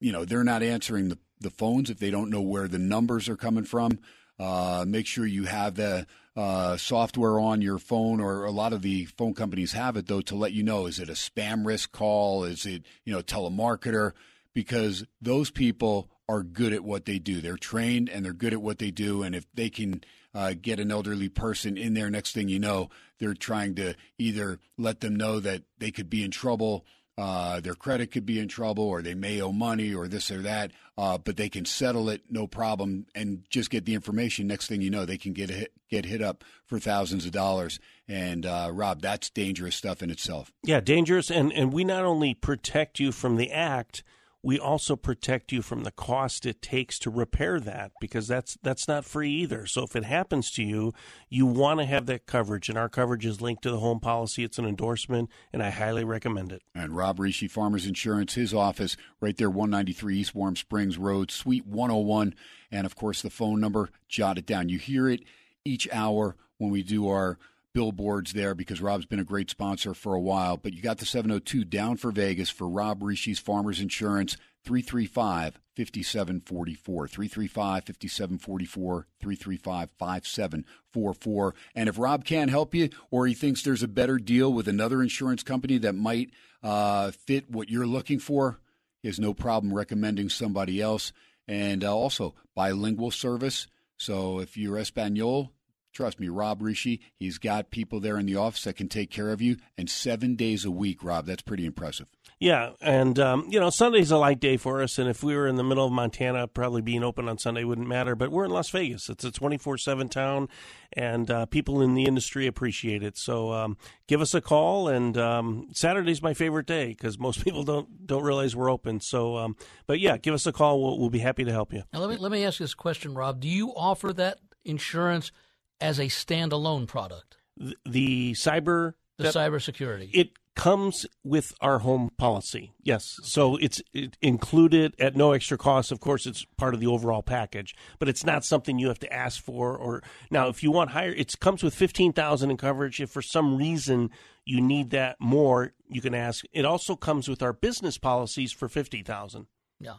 you know they're not answering the the phones if they don't know where the numbers are coming from. Uh, make sure you have the uh, software on your phone, or a lot of the phone companies have it though to let you know is it a spam risk call? Is it you know telemarketer? Because those people are good at what they do. They're trained and they're good at what they do. And if they can uh, get an elderly person in there, next thing you know, they're trying to either let them know that they could be in trouble uh, their credit could be in trouble, or they may owe money, or this or that. Uh, but they can settle it, no problem, and just get the information. Next thing you know, they can get hit, get hit up for thousands of dollars. And uh, Rob, that's dangerous stuff in itself. Yeah, dangerous, and and we not only protect you from the act we also protect you from the cost it takes to repair that because that's that's not free either. So if it happens to you, you want to have that coverage, and our coverage is linked to the home policy. It's an endorsement, and I highly recommend it. And Rob Rische, Farmers Insurance, his office right there, 193 East Warm Springs Road, Suite 101, and of course the phone number. Jot it down. You hear it each hour when we do our billboards there because Rob's been a great sponsor for a while. But you got the 702 down for Vegas for Rob Rische's Farmers Insurance, 335 5744. 335 5744. 335 5744. And if Rob can't help you or he thinks there's a better deal with another insurance company that might uh, fit what you're looking for, he has no problem recommending somebody else. And uh, also, bilingual service. So if you're Espanol, Trust me, Rob Rische, he's got people there in the office that can take care of you, and seven days a week, Rob. That's pretty impressive. Yeah, and um, you know Sunday's a light day for us, and if we were in the middle of Montana, probably being open on Sunday wouldn't matter. But we're in Las Vegas; it's a twenty four seven town, and uh, people in the industry appreciate it. So um, give us a call. And um, Saturday's my favorite day because most people don't don't realize we're open. So, um, but yeah, give us a call. We'll, we'll be happy to help you. Now let me let me ask you this question, Rob. Do you offer that insurance? As a standalone product. The, the cyber the that, cybersecurity. It comes with our home policy. Yes. So it's it included at no extra cost. Of course, it's part of the overall package, but it's not something you have to ask for or now if you want higher it comes with 15,000 in coverage if for some reason you need that more, you can ask. It also comes with our business policies for 50,000. Yeah.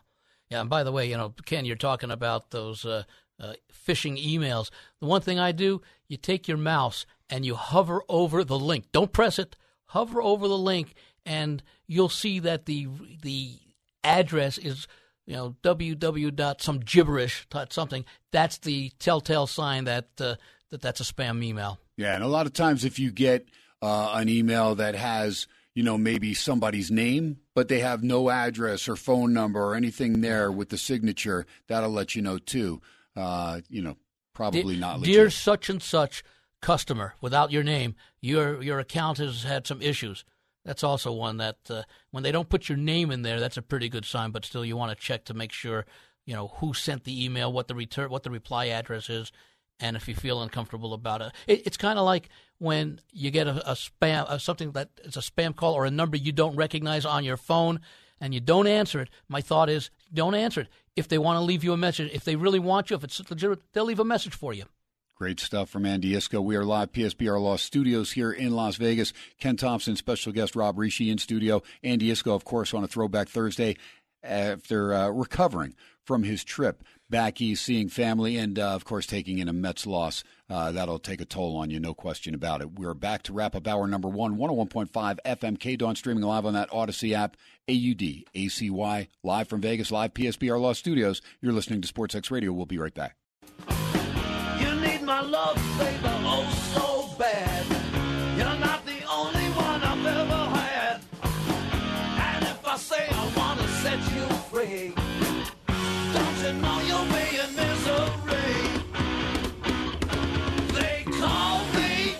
Yeah, and by the way, you know, Ken, you're talking about those uh, uh, phishing emails. The one thing I do, you take your mouse and you hover over the link. Don't press it. Hover over the link, and you'll see that the the address is you know www dot some gibberish dot something. That's the telltale sign that uh, that that's a spam email. Yeah, and a lot of times if you get uh, an email that has you know maybe somebody's name but they have no address or phone number or anything there with the signature that'll let you know too uh, you know, probably De- not legit. Dear such and such customer, without your name, your your account has had some issues. That's also one that uh, when they don't put your name in there, that's a pretty good sign. But still, you want to check to make sure you know who sent the email, what the return, what the reply address is, and if you feel uncomfortable about it. it it's kind of like when you get a, a spam, uh, something that is a spam call or a number you don't recognize on your phone, and you don't answer it. My thought is, don't answer it if they want to leave you a message. If they really want you, if it's legitimate, they'll leave a message for you. Great stuff from Andy Iskoe. We are live PSBR Law Studios here in Las Vegas. Ken Thomson, special guest Rob Rische in studio. Andy Iskoe, of course, on a Throwback Thursday after uh, recovering from his trip back east, seeing family, and uh, of course taking in a Mets loss. Uh, that'll take a toll on you, no question about it. We're back to wrap up hour number one, 101.5 FM KDON, streaming live on that Audacy app, AUD, ACY, live from Vegas, live PSBR Law Studios. You're listening to Sports X Radio. We'll be right back free, don't you know misery? They call me,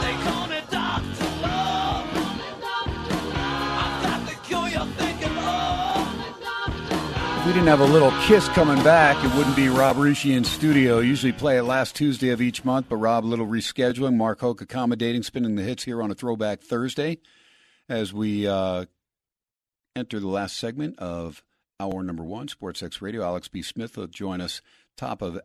they call me Doctor Love. I've got the cure you're thinking of. If we didn't have a little kiss coming back, it wouldn't be Rob Rische in studio. Usually play it last Tuesday of each month, but Rob, a little rescheduling. Mark Hoke accommodating, spinning the hits here on a Throwback Thursday as we uh, enter the last segment of hour number one, Sports X Radio. Alex B. Smith will join us top of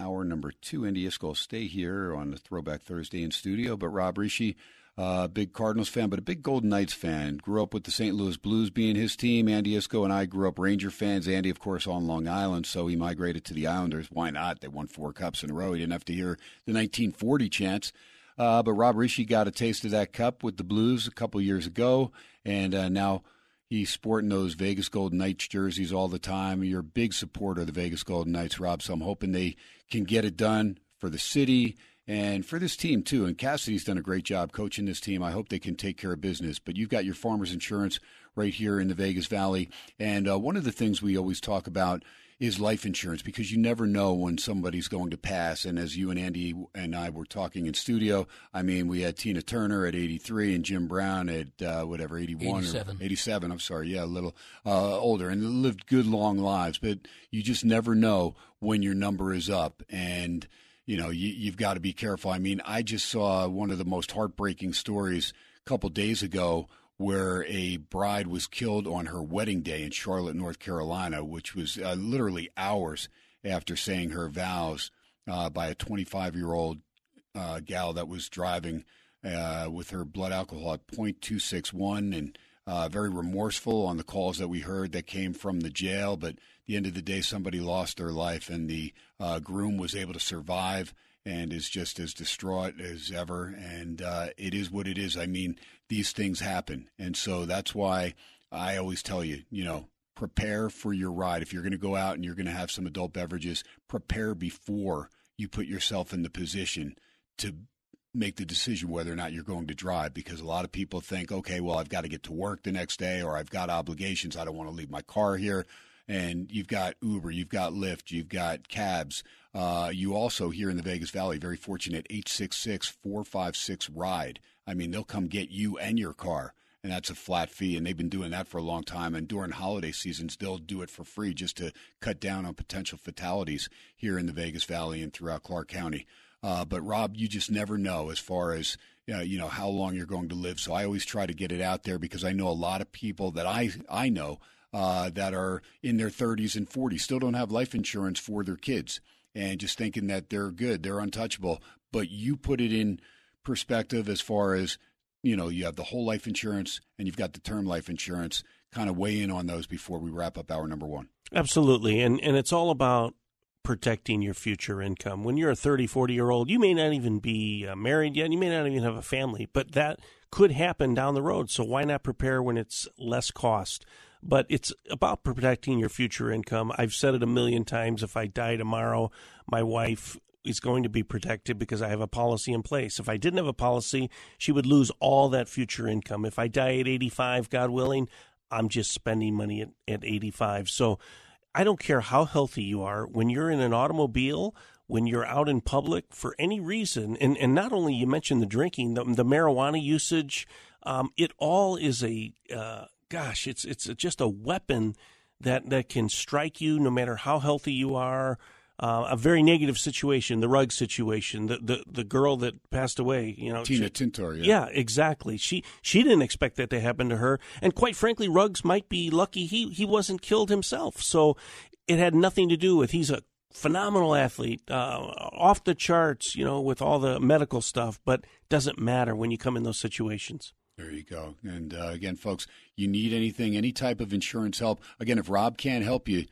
hour number two. Andy Iskoe stay here on the Throwback Thursday in studio, but Rob Rische uh, big Cardinals fan, but a big Golden Knights fan. Grew up with the St. Louis Blues being his team. Andy Iskoe and I grew up Ranger fans. Andy, of course, on Long Island, so he migrated to the Islanders. Why not? They won four cups in a row. He didn't have to hear the 1940 chants. Uh, but Rob Rische got a taste of that cup with the Blues a couple years ago, and uh, now he's sporting those Vegas Golden Knights jerseys all the time. You're a big supporter of the Vegas Golden Knights, Rob, so I'm hoping they can get it done for the city and for this team, too, and Cassidy's done a great job coaching this team. I hope they can take care of business. But you've got your farmers insurance right here in the Vegas Valley. And uh, one of the things we always talk about is life insurance because you never know when somebody's going to pass. And as you and Andy and I were talking in studio, I mean, we had Tina Turner at 83 and Jim Brown at uh, whatever, 81 87. or 87. I'm sorry. Yeah, a little uh, older and lived good, long lives. But you just never know when your number is up. And you know, you, you've got to be careful. I mean, I just saw one of the most heartbreaking stories a couple days ago where a bride was killed on her wedding day in Charlotte, North Carolina, which was uh, literally hours after saying her vows uh, by a 25 year old uh, gal that was driving uh, with her blood alcohol at 0.261 and uh, very remorseful on the calls that we heard that came from the jail. But the end of the day, somebody lost their life, and the uh, groom was able to survive and is just as distraught as ever. And uh, it is what it is. I mean, these things happen, and so that's why I always tell you, you know, prepare for your ride. If you're going to go out and you're going to have some adult beverages, prepare before you put yourself in the position to make the decision whether or not you're going to drive because a lot of people think, okay, well, I've got to get to work the next day or I've got obligations. I don't want to leave my car here and you've got Uber, you've got Lyft, you've got cabs. Uh, you also here in the Vegas Valley, very fortunate, 866 456 RIDE. I mean, they'll come get you and your car, and that's a flat fee. And they've been doing that for a long time. And during holiday seasons, they'll do it for free just to cut down on potential fatalities here in the Vegas Valley and throughout Clark County. Uh, but Rob, you just never know as far as uh, you know how long you're going to live. So I always try to get it out there because I know a lot of people that I I know uh, that are in their 30s and 40s still don't have life insurance for their kids and just thinking that they're good, they're untouchable. But you put it in perspective as far as, you know, you have the whole life insurance and you've got the term life insurance. Kind of weigh in on those before we wrap up hour number one. Absolutely. And, and it's all about protecting your future income. When you're a 30, 40 year old, you may not even be uh, married yet, you may not even have a family, but that could happen down the road. So why not prepare when it's less cost? But it's about protecting your future income. I've said it a million times. If I die tomorrow, my wife is going to be protected because I have a policy in place. If I didn't have a policy, she would lose all that future income. If I die at 85, God willing, I'm just spending money at, at 85. So I don't care how healthy you are. When you're in an automobile, when you're out in public for any reason, and, and not only you mentioned the drinking, the, the marijuana usage, um, it all is a uh, gosh, it's it's just a weapon that that can strike you no matter how healthy you are. Uh, a very negative situation, the Ruggs situation, the, the the girl that passed away, you know, Tina she, Tintor. Yeah. yeah, exactly. She she didn't expect that to happen to her, and quite frankly, Ruggs might be lucky he he wasn't killed himself. So it had nothing to do with he's a phenomenal athlete, uh, off the charts, you know, with all the medical stuff, but doesn't matter when you come in those situations. There you go. And uh, again, folks, you need anything, any type of insurance help. Again, if Rob can't help you,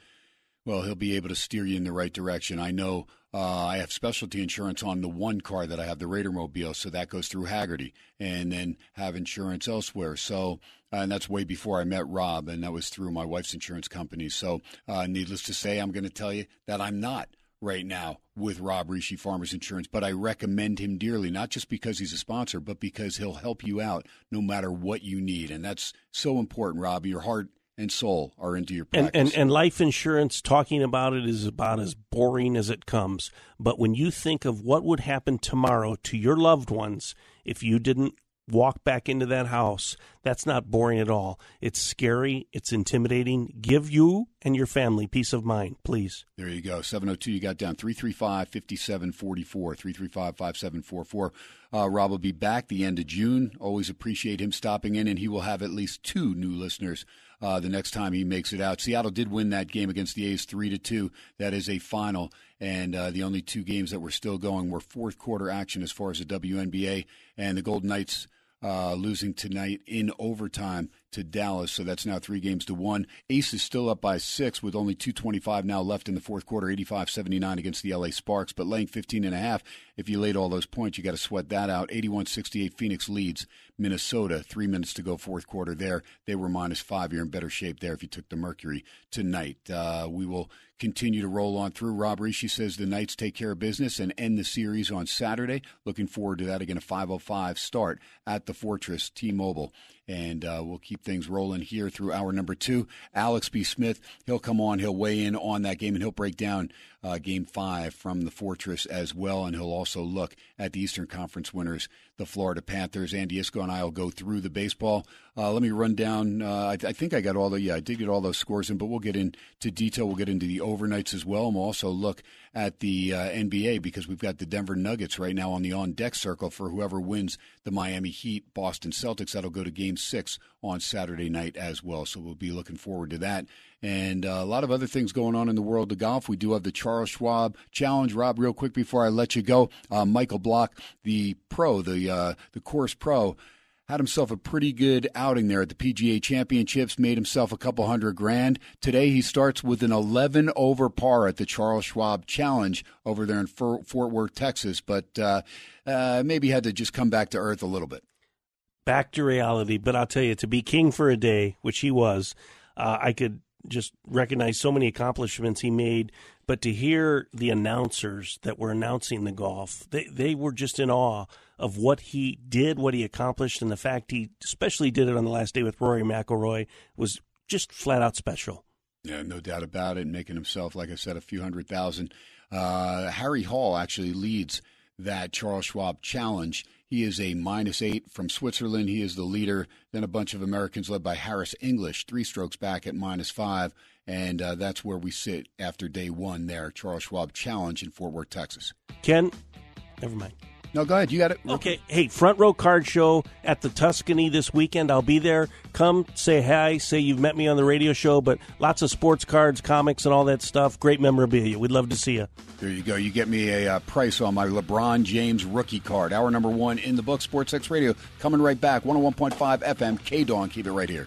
well, he'll be able to steer you in the right direction. I know uh, I have specialty insurance on the one car that I have, the Raider Mobile, so that goes through Hagerty, and then have insurance elsewhere. So, uh, and that's way before I met Rob, and that was through my wife's insurance company. So, uh, needless to say, I'm going to tell you that I'm not right now with Rob Rische Farmers Insurance, but I recommend him dearly, not just because he's a sponsor, but because he'll help you out no matter what you need. And that's so important, Rob. Your heart and soul are into your practice. And, and, and life insurance, talking about it is about as boring as it comes. But when you think of what would happen tomorrow to your loved ones if you didn't walk back into that house, that's not boring at all. It's scary, it's intimidating. Give you and your family peace of mind, please. There you go. 702, you got down 335 5744, 335 5744. Uh, Rob will be back the end of June. Always appreciate him stopping in, and he will have at least two new listeners uh, the next time he makes it out. Seattle did win that game against the A's three to two. That is a final, and uh, the only two games that were still going were fourth quarter action as far as the WNBA and the Golden Knights. Uh, losing tonight in overtime to Dallas. So that's now three games to one. Ace is still up by six with only 225 now left in the fourth quarter, 85-79 against the LA Sparks, but laying 15 and a half. If you laid all those points, you got to sweat that out. 81-68 Phoenix leads Minnesota. Three minutes to go fourth quarter there. They were minus five. You're in better shape there if you took the Mercury tonight. Uh, we will continue to roll on through. Rob Rische says the Knights take care of business and end the series on Saturday. Looking forward to that again, a 5:05 start at the Fortress T-Mobile and uh, we'll keep things rolling here through hour number two. Alex B. Smith, he'll come on, he'll weigh in on that game, and he'll break down uh, game five from the Fortress as well, and he'll also look at the Eastern Conference winners, the Florida Panthers. Andy Iskoe and I will go through the baseball. Uh, let me run down. Uh, I, I, think I got all the yeah, I did get all those scores in, but we'll get into detail. We'll get into the overnights as well, and we'll also look at the uh, NBA because we've got the Denver Nuggets right now on the on deck circle for whoever wins the Miami Heat Boston Celtics. That'll go to Game Six on Saturday night as well. So we'll be looking forward to that and uh, a lot of other things going on in the world of golf. We do have the Charles Schwab Challenge. Rob, real quick before I let you go, uh, Michael Block, the pro, the uh, the course pro. Had himself a pretty good outing there at the PGA Championships, made himself a couple hundred grand. Today he starts with an 11 over par at the Charles Schwab Challenge over there in Fort Worth, Texas, but uh, uh, maybe had to just come back to earth a little bit. Back to reality, but I'll tell you, to be king for a day, which he was, uh, I could just recognize so many accomplishments he made, but to hear the announcers that were announcing the golf, they they were just in awe of what he did, what he accomplished, and the fact he especially did it on the last day with Rory McIlroy was just flat out special. Yeah, no doubt about it. Making himself, like I said, a few hundred thousand. Uh, Harry Hall actually leads that Charles Schwab Challenge. He is a minus eight from Switzerland. He is the leader. Then a bunch of Americans led by Harris English, three strokes back at minus five. And uh, that's where we sit after day one there, Charles Schwab Challenge in Fort Worth, Texas. Ken, never mind. No, go ahead. You got it. Okay. Hey, front row card show at the Tuscany this weekend. I'll be there. Come say hi. Say you've met me on the radio show. But lots of sports cards, comics, and all that stuff. Great memorabilia. We'd love to see you. There you go. You get me a uh, price on my LeBron James rookie card. Hour number one in the book. Sports X Radio coming right back. 101.5 FM. KDON. Keep it right here.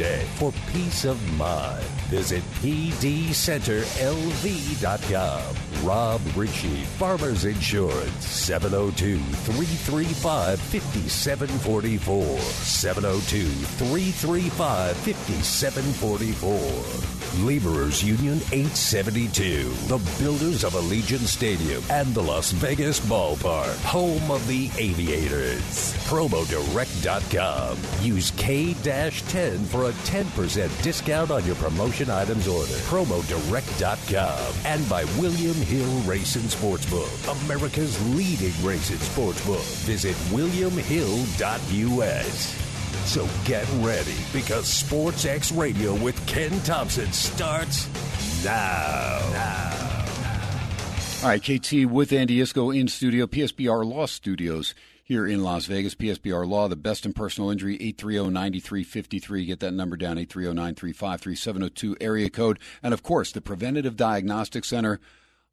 for peace of mind. Visit pdcenterlv.com. Rob Rische, Farmers Insurance, 702 335 5744. 702 335 5744. Laborers Union 872, the builders of Allegiant Stadium and the Las Vegas Ballpark, home of the Aviators. PromoDirect.com. Use K 10 for a 10% discount on your promotion items order. PromoDirect.com. And by William Hill Racing Sportsbook, America's leading racing sportsbook. Visit WilliamHill.us. So get ready because Sports X Radio with Ken Thomson starts now. Now. All right, KT with Andy Iskoe in studio, PSBR Law Studios here in Las Vegas. PSBR Law, the best in personal injury, 830-9353. Get that number down, 830-9353-702 area code. And, of course, the Preventative Diagnostic Center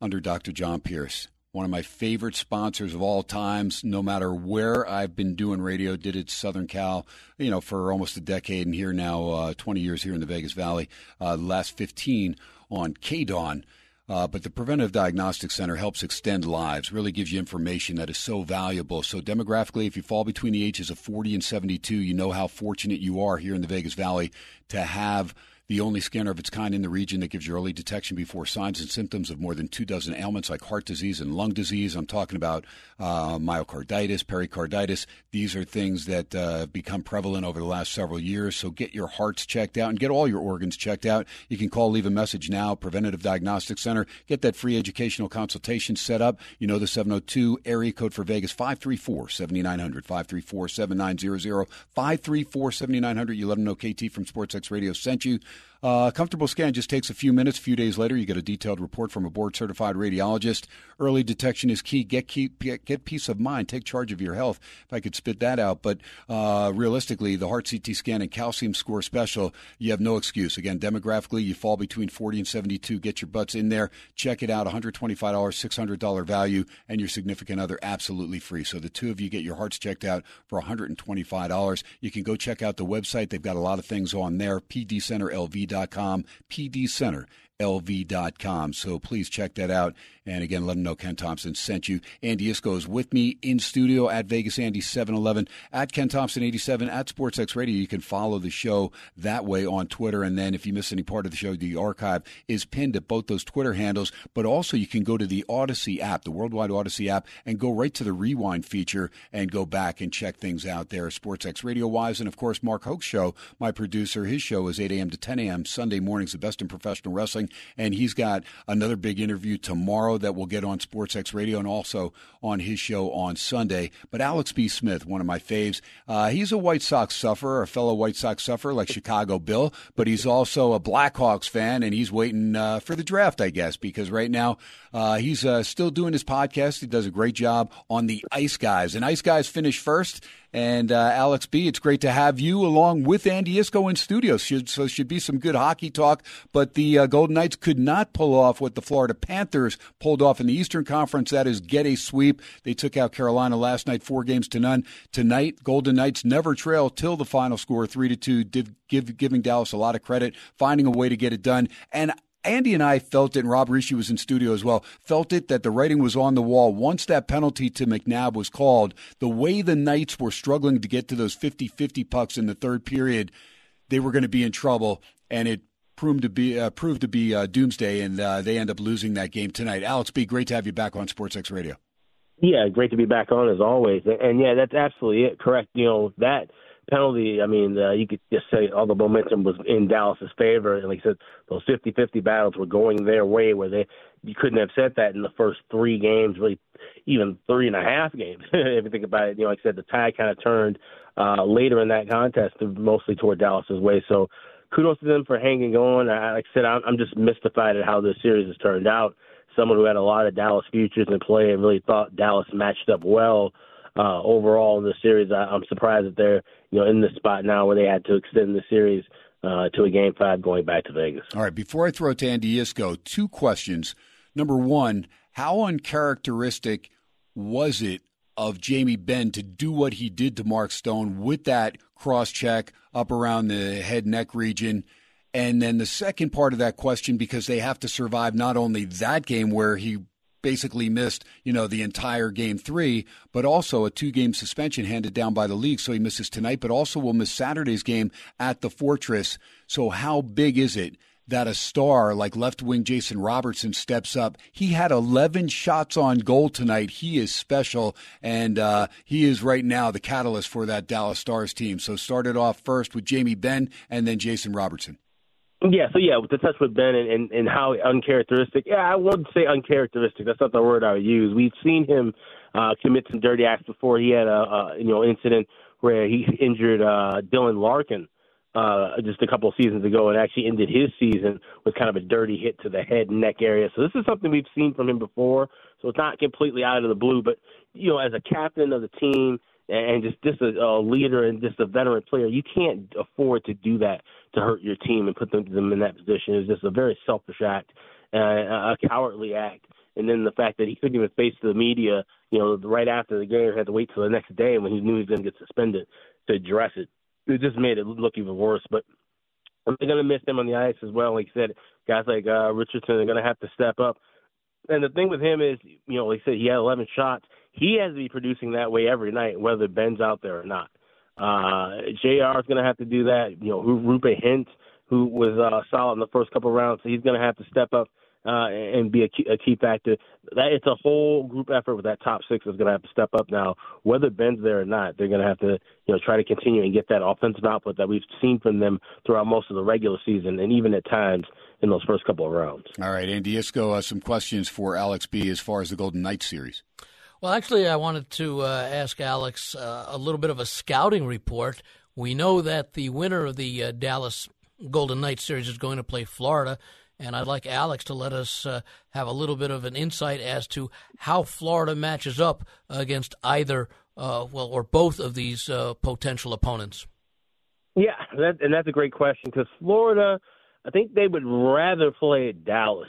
under Dr. John Pierce one of my favorite sponsors of all times. No matter where I've been doing radio, did it Southern Cal, you know, for almost a decade, and here now, uh, 20 years here in the Vegas Valley. Uh, last 15 on KDON. Uh, but the Preventive Diagnostic Center helps extend lives, really gives you information that is so valuable. So, demographically, if you fall between the ages of 40 and 72, you know how fortunate you are here in the Vegas Valley to have the only scanner of its kind in the region that gives you early detection before signs and symptoms of more than two dozen ailments like heart disease and lung disease. I'm talking about uh, myocarditis, pericarditis. These are things that uh, become prevalent over the last several years. So get your hearts checked out and get all your organs checked out. You can call, leave a message now, Preventative Diagnostic Center. Get that free educational consultation set up. You know the 702 area code for Vegas, 534 7900, 534 7900, 534 7900. You let them know KT from SportsX Radio sent you. Uh, comfortable scan just takes a few minutes. A few days later, you get a detailed report from a board certified radiologist. Early detection is key. Get, keep, get, get peace of mind. Take charge of your health. If I could spit that out. But uh, realistically, the heart CT scan and calcium score special, you have no excuse. Again, demographically, you fall between 40 and 72. Get your butts in there. Check it out. $125, $600 value, and your significant other absolutely free. So the two of you get your hearts checked out for $125. You can go check out the website. They've got a lot of things on there. PD Center dot com PD Center lv.com. So please check that out. And again, let them know Ken Thomson sent you. Andy Iskoe is with me in studio at Vegas Andy 711 at Ken Thomson 87 at SportsX Radio. You can follow the show that way on Twitter. And then if you miss any part of the show, the archive is pinned at both those Twitter handles. But also you can go to the Audacy app, the Worldwide Audacy app, and go right to the rewind feature and go back and check things out there, SportsX Radio wise. And of course, Mark Hoke's show, my producer, his show is 8 a.m. to 10 a.m. Sunday mornings, the best in professional wrestling. And he's got another big interview tomorrow that we'll get on SportsX Radio and also on his show on Sunday. But Alex B. Smith, one of my faves, uh, he's a White Sox sufferer, a fellow White Sox sufferer like Chicago Bill, but he's also a Blackhawks fan, and he's waiting uh, for the draft, I guess, because right now uh, he's uh, still doing his podcast. He does a great job on the Ice Guys, and Ice Guys finished first. And uh, Alex B, it's great to have you along with Andy Iskoe in studio. Should, so should be some good hockey talk. But the uh, Golden Knights could not pull off what the Florida Panthers pulled off in the Eastern Conference. That is get a sweep. They took out Carolina last night, four games to none. Tonight, Golden Knights never trail till the final score, three to two, give, giving Dallas a lot of credit, finding a way to get it done. And Andy and I felt it, and Rob Rische was in studio as well, felt it that the writing was on the wall. Once that penalty to McNabb was called, the way the Knights were struggling to get to those 50 50 pucks in the third period, they were going to be in trouble. And it proved to be uh, proved to be uh, doomsday, and uh, they end up losing that game tonight. Alex B, great to have you back on SportsX Radio. Yeah, great to be back on as always. And yeah, that's absolutely it. Correct. You know that penalty, I mean, uh, you could just say all the momentum was in Dallas's favor. And like I said, those 50-50 battles were going their way where they you couldn't have said that in the first three games, really even three and a half games. if you think about it, you know, like I said, the tide kind of turned uh, later in that contest, mostly toward Dallas's way. So kudos to them for hanging on. I, like I said, I'm, I'm just mystified at how this series has turned out. Someone who had a lot of Dallas futures in play and really thought Dallas matched up well uh, overall in the series. I, I'm surprised that they're you know in the spot now where they had to extend the series uh, to a game five going back to Vegas. All right, before I throw it to Andy Iskoe, two questions. Number one, how uncharacteristic was it of Jamie Benn to do what he did to Mark Stone with that cross check up around the head neck region? And then the second part of that question, because they have to survive not only that game where he basically missed, you know, the entire game three, but also a two game suspension handed down by the league. So he misses tonight, but also will miss Saturday's game at the Fortress. So how big is it that a star like left wing Jason Robertson steps up. He had 11 shots on goal tonight. He is special, and uh, he is right now the catalyst for that Dallas Stars team. So started off first with Jamie Benn and then Jason Robertson. Yeah, so yeah, to touch with Benn and, and, and how uncharacteristic. Yeah, I wouldn't say uncharacteristic. That's not the word I would use. We've seen him uh, commit some dirty acts before. He had a, a you know incident where he injured uh, Dylan Larkin uh, just a couple of seasons ago and actually ended his season with kind of a dirty hit to the head and neck area. So this is something we've seen from him before. So it's not completely out of the blue, but you know, as a captain of the team and just just a, a leader and just a veteran player, you can't afford to do that to hurt your team and put them, them in that position. It's just a very selfish act, uh, a cowardly act. And then the fact that he couldn't even face the media, you know, right after the game, had to wait till the next day when he knew he was going to get suspended to address it it just made it look even worse. But I'm they're going to miss him on the ice as well. Like I said, guys like uh, Richardson are going to have to step up. And the thing with him is, you know, like I said, he had 11 shots. He has to be producing that way every night, whether Benn's out there or not. Uh, JR is going to have to do that. You know, Roope Hintz, who was uh, solid in the first couple of rounds, so he's going to have to step up uh, and be a key, a key factor. That it's a whole group effort with that top six is going to have to step up now. Whether Benn's there or not, they're going to have to you know try to continue and get that offensive output that we've seen from them throughout most of the regular season and even at times in those first couple of rounds. All right, Andy Iskoe, uh, some questions for Alex B as far as the Golden Knights series. Well, actually, I wanted to uh, ask Alex uh, a little bit of a scouting report. We know that the winner of the uh, Dallas Golden Knights series is going to play Florida. And I'd like Alex to let us uh, have a little bit of an insight as to how Florida matches up against either, uh, well, or both of these uh, potential opponents. Yeah, that, and that's a great question because Florida, I think they would rather play Dallas,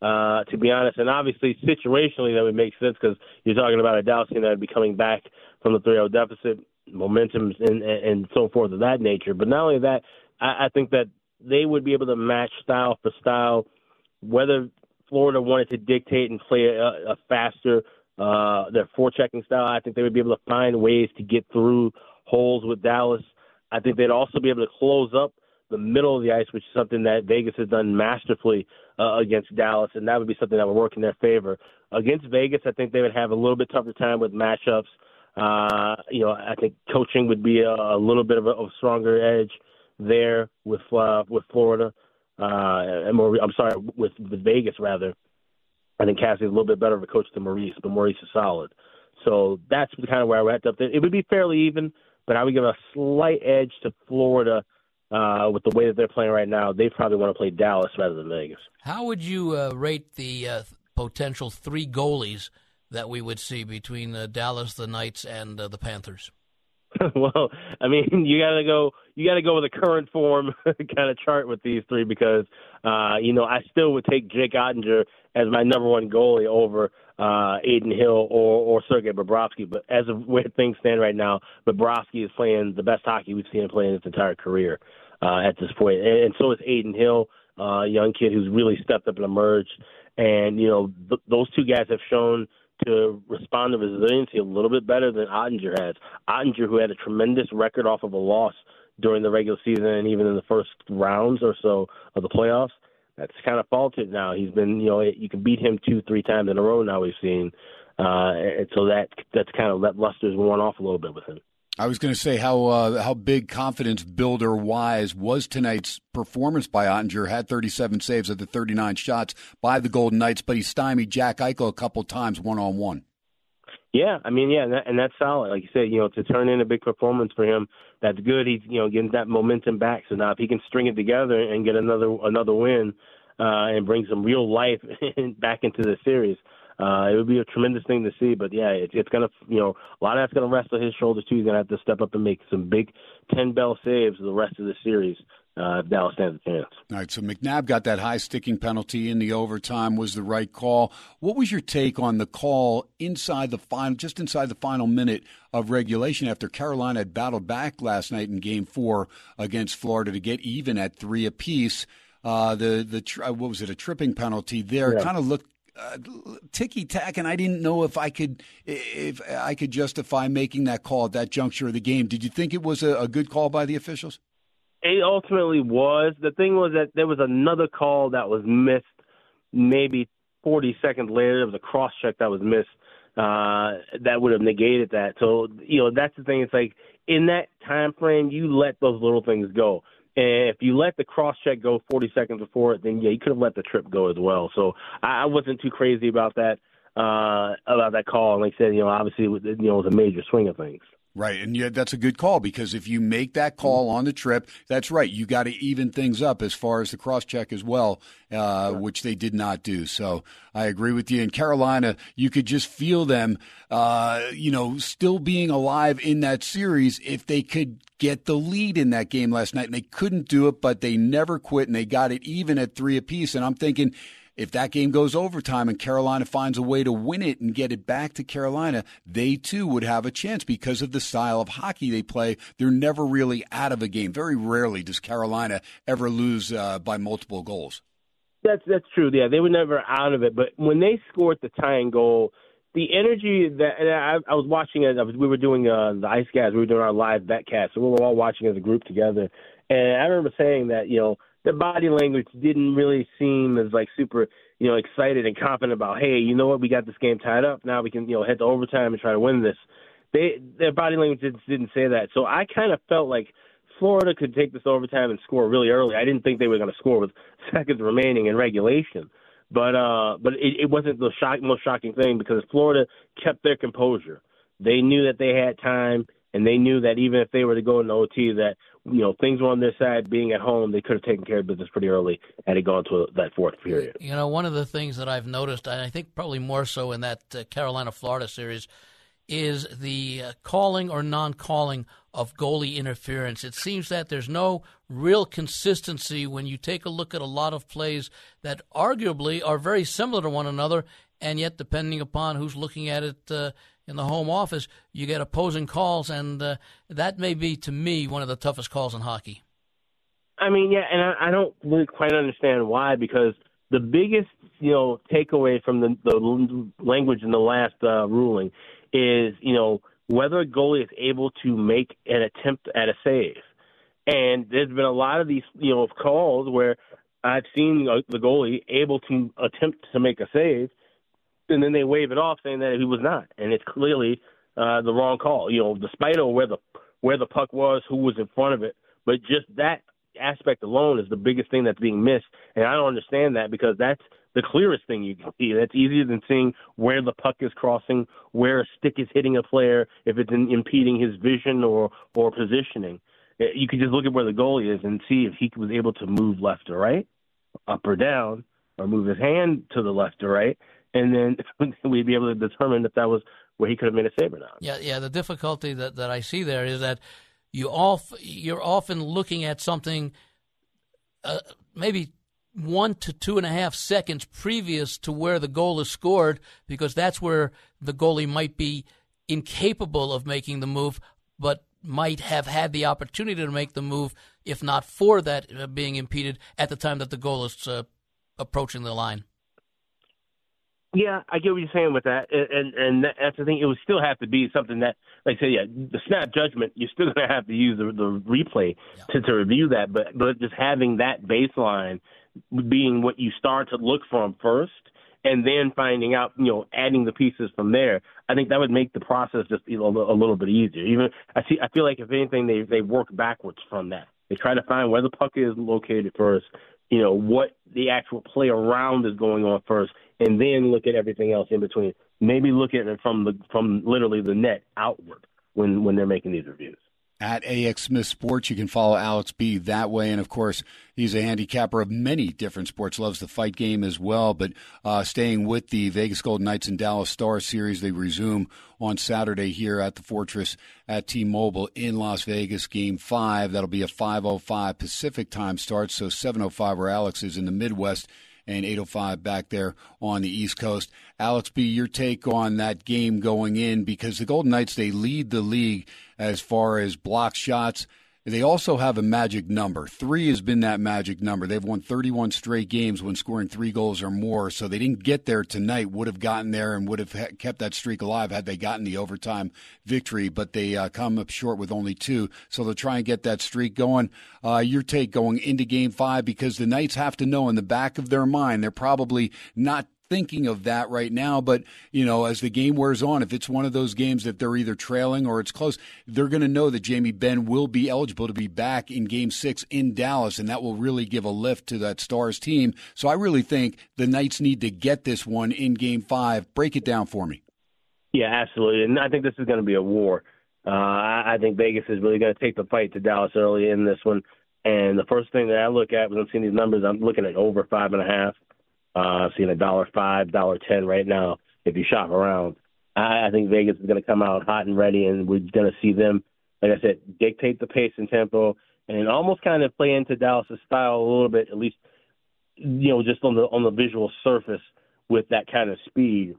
uh, to be honest. And obviously, situationally, that would make sense because you're talking about a Dallas team that would be coming back from the 3 0 deficit, momentum, and, and so forth of that nature. But not only that, I, I think that they would be able to match style for style. Whether Florida wanted to dictate and play a, a faster uh, their forechecking style, I think they would be able to find ways to get through holes with Dallas. I think they'd also be able to close up the middle of the ice, which is something that Vegas has done masterfully uh, against Dallas, and that would be something that would work in their favor. Against Vegas, I think they would have a little bit tougher time with matchups. Uh, you know, I think coaching would be a, a little bit of a, a stronger edge there with uh, with Florida, uh, and more, I'm sorry, with, with Vegas rather. I think Cassie's a little bit better of a coach than Maurice, but Maurice is solid. So that's kind of where I wrapped up. It would be fairly even, but I would give a slight edge to Florida uh, with the way that they're playing right now. They probably want to play Dallas rather than Vegas. How would you uh, rate the uh, potential three goalies that we would see between uh, Dallas, the Knights, and uh, the Panthers? well, I mean, you got to go. You got to go with a current form kind of chart with these three because, uh, you know, I still would take Jake Oettinger as my number one goalie over uh, Adin Hill or or Sergei Bobrovsky. But as of where things stand right now, Bobrovsky is playing the best hockey we've seen him play in his entire career uh, at this point, and, and so is Adin Hill, uh, a young kid who's really stepped up and emerged. And you know, th- those two guys have shown to respond to resiliency a little bit better than Oettinger has. Oettinger, who had a tremendous record off of a loss during the regular season and even in the first rounds or so of the playoffs, that's kind of faltered now. He's been, you know, you can beat him two, three times in a row now. We've seen, uh, and so that that's kind of let luster's worn off a little bit with him. I was going to say how uh, how big confidence builder wise was tonight's performance by Oettinger. Had 37 saves of the 39 shots by the Golden Knights, but he stymied Jack Eichel a couple times one on one. Yeah, I mean, yeah, and, that, and that's solid. Like you said, you know, to turn in a big performance for him, that's good. He's you know getting that momentum back. So now if he can string it together and get another another win uh, and bring some real life back into the series, uh, it would be a tremendous thing to see. But yeah, it, it's gonna, you know, a lot of that's gonna rest on his shoulders too. He's gonna have to step up and make some big ten bell saves the rest of the series uh, if Dallas stands a chance. All right, so McNabb got that high sticking penalty in the overtime was the right call. What was your take on the call inside the final, just inside the final minute of regulation after Carolina had battled back last night in Game Four against Florida to get even at three apiece? Uh, the the uh, what was it a tripping penalty there? Yeah. Kind of looked uh, ticky tack, and I didn't know if I could if I could justify making that call at that juncture of the game. Did you think it was a, a good call by the officials? It ultimately was. The thing was that there was another call that was missed maybe 40 seconds later. There was a cross check that was missed uh, that would have negated that. So, you know, that's the thing. It's like in that time frame, you let those little things go. And if you let the cross check go 40 seconds before it, then yeah, you could have let the trip go as well. So I, I wasn't too crazy about that uh, about that call. And like I said, you know, obviously, you know, it was a major swing of things. Right, and yeah, that's a good call because if you make that call on the trip, that's right. You got to even things up as far as the cross check as well, uh, which they did not do. So I agree with you. In Carolina, you could just feel them, uh, you know, still being alive in that series if they could get the lead in that game last night, and they couldn't do it, but they never quit, and they got it even at three apiece. And I'm thinking if that game goes overtime and Carolina finds a way to win it and get it back to Carolina, they too would have a chance because of the style of hockey they play. They're never really out of a game. Very rarely does Carolina ever lose uh, by multiple goals. That's that's true. Yeah, they were never out of it. But when they scored the tying goal, the energy that and I, I was watching it. I was, we were doing uh, the Ice Guys. We were doing our live betcast, so we were all watching as a group together. And I remember saying that you know the body language didn't really seem as like super, you know, excited and confident about, hey, you know what, we got this game tied up. Now we can, you know, head to overtime and try to win this. They their body language didn't, didn't say that. So I kind of felt like Florida could take this overtime and score really early. I didn't think they were going to score with seconds remaining in regulation. But uh but it, it wasn't the shock most shocking thing because Florida kept their composure. They knew that they had time and they knew that even if they were to go into OT, that you know things were on their side. Being at home, they could have taken care of business pretty early had it gone to that fourth period. You know, one of the things that I've noticed, and I think probably more so in that uh, Carolina Florida series, is the uh, calling or non-calling of goalie interference. It seems that there's no real consistency when you take a look at a lot of plays that arguably are very similar to one another, and yet depending upon who's looking at it uh, in the home office, you get opposing calls, and uh, that may be to me one of the toughest calls in hockey. I mean, yeah, and I, I don't really quite understand why because the biggest you know takeaway from the, the language in the last uh, ruling is you know whether a goalie is able to make an attempt at a save. And there's been a lot of these, you know, calls where I've seen the goalie able to attempt to make a save, and then they wave it off saying that he was not, and it's clearly uh, the wrong call. You know, despite of where the where the puck was, who was in front of it, but just that aspect alone is the biggest thing that's being missed, and I don't understand that because that's the clearest thing you can see. That's easier than seeing where the puck is crossing, where a stick is hitting a player, if it's in, impeding his vision or or positioning. You could just look at where the goalie is and see if he was able to move left or right, up or down, or move his hand to the left or right, and then we'd be able to determine if that was where he could have made a save or not. Yeah, yeah. The difficulty that, that I see there is that you off you're often looking at something uh, maybe one to two and a half seconds previous to where the goal is scored because that's where the goalie might be incapable of making the move, but might have had the opportunity to make the move if not for that uh, being impeded at the time that the goal is uh, approaching the line. Yeah, I get what you're saying with that, and and, and that's the thing. It would still have to be something that, like I say, yeah, the snap judgment. You're still going to have to use the, the replay Yeah. to to review that, but but just having that baseline being what you start to look from first, and then finding out, you know, adding the pieces from there. I think that would make the process just a little- a little bit easier. Even I see, I feel like if anything, they they work backwards from that. They try to find where the puck is located first, you know, what the actual play around is going on first, and then look at everything else in between. Maybe look at it from the from literally the net outward when when they're making these reviews. At AX Smith Sports. You can follow Alex B that way. And of course, he's a handicapper of many different sports, loves the fight game as well. But uh, staying with the Vegas Golden Knights and Dallas Stars series, they resume on Saturday here at the Fortress at T Mobile in Las Vegas, game five. That'll be a 5.05 Pacific time start, so 7.05 where Alex is in the Midwest and 805 back there on the East Coast. Alex B, your take on that game going in because the Golden Knights, they lead the league as far as block shots. They also have a magic number. Three has been that magic number. They've won 31 straight games when scoring three goals or more. So they didn't get there tonight. Would have gotten there and would have kept that streak alive had they gotten the overtime victory. But they uh, come up short with only two. So they'll try and get that streak going. Uh, your take going into Game Five because the Knights have to know in the back of their mind they're probably not thinking of that right now. But, you know, as the game wears on, if it's one of those games that they're either trailing or it's close, they're going to know that Jamie Benn will be eligible to be back in game six in Dallas, and that will really give a lift to that Stars team. So I really think the Knights need to get this one in game five. Break it down for me. Yeah, absolutely. And I think this is going to be a war. Uh, I think Vegas is really going to take the fight to Dallas early in this one. And the first thing that I look at when I'm seeing these numbers, I'm looking at over five and a half. Uh, seeing a dollar five, dollar ten right now. If you shop around, I, I think Vegas is going to come out hot and ready, and we're going to see them, like I said, dictate the pace and tempo, and almost kind of play into Dallas's style a little bit, at least, you know, just on the on the visual surface with that kind of speed.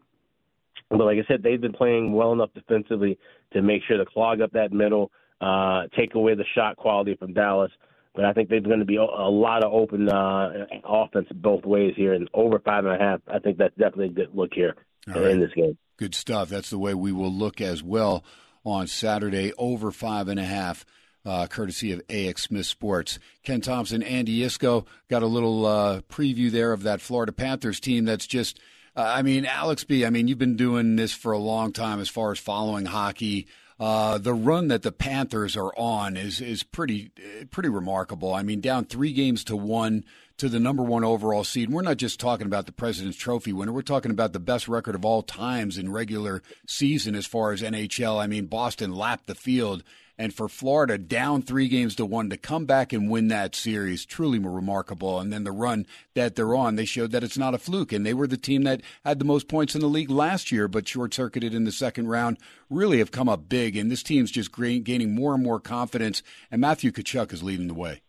But like I said, they've been playing well enough defensively to make sure to clog up that middle, uh, take away the shot quality from Dallas. But I think there's going to be a, lot of open uh, offense both ways here, and over five and a half. I think that's definitely a good look here right. in this game. Good stuff. That's the way we will look as well on Saturday. Over five and a half. Uh, courtesy of AX Smith Sports. Ken Thomson, Andy Iskoe got a little uh, preview there of that Florida Panthers team that's just. Uh, I mean, Alex B. I mean, you've been doing this for a long time as far as following hockey. Uh, the run that the Panthers are on is is pretty pretty remarkable. I mean, down three games to one to the number one overall seed. we're not just talking about the President's Trophy winner. We're talking about the best record of all times in regular season as far as NHL. I mean, Boston lapped the field and for Florida down three games to one to come back and win that series, truly remarkable. And then the run that they're on, they showed that it's not a fluke. And they were the team that had the most points in the league last year, but short circuited in the second round. Really have come up big, and this team's just gaining more and more confidence. And Matthew Tkachuk is leading the way.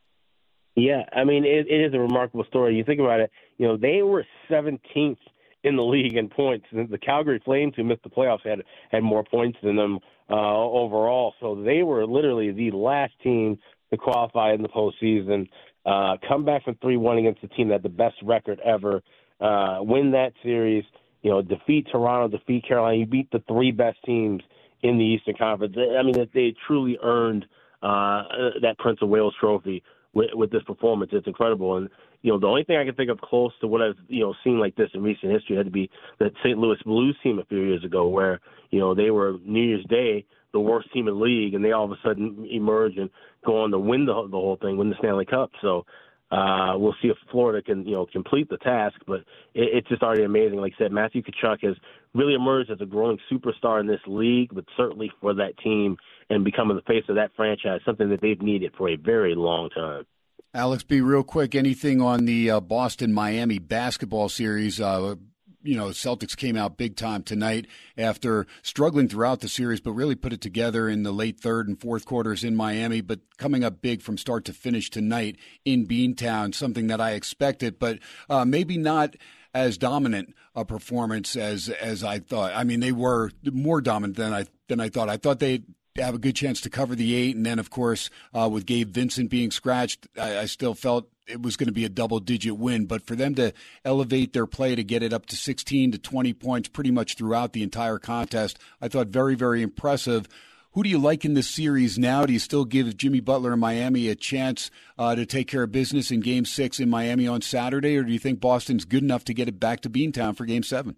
Yeah, I mean it, it is a remarkable story. You think about it. You know, they were 17th in the league in points. The Calgary Flames, who missed the playoffs, had had more points than them uh, overall. So they were literally the last team to qualify in the postseason. Uh, come back from three one against the team that had the best record ever. Uh, win that series. You know, defeat Toronto, defeat Carolina. You beat the three best teams in the Eastern Conference. I mean, that they truly earned uh, that Prince of Wales trophy with, with this performance. It's incredible. And you know, the only thing I can think of close to what I've you know seen like this in recent history had to be that St. Louis Blues team a few years ago, where you know they were New Year's Day the worst team in the league, and they all of a sudden emerge and go on to win the the whole thing, win the Stanley Cup. So. Uh, we'll see if Florida can, you know, complete the task, but it, it's just already amazing. Like I said, Matthew Tkachuk has really emerged as a growing superstar in this league, but certainly for that team and becoming the face of that franchise, something that they've needed for a very long time. Alex B, real quick, anything on the uh, Boston Miami basketball series? Uh, you know, Celtics came out big time tonight after struggling throughout the series, but really put it together in the late third and fourth quarters in Miami, but coming up big from start to finish tonight in Beantown, something that I expected, but uh, maybe not as dominant a performance as as I thought. I mean, they were more dominant than I than I thought. I thought they have a good chance to cover the eight. And then, of course, uh, with Gabe Vincent being scratched, I, I still felt it was going to be a double digit win. But for them to elevate their play to get it up to 16 to 20 points pretty much throughout the entire contest, I thought very, very impressive. Who do you like in this series now? Do you still give Jimmy Butler and Miami a chance uh, to take care of business in Game Six in Miami on Saturday, or do you think Boston's good enough to get it back to Beantown for Game Seven?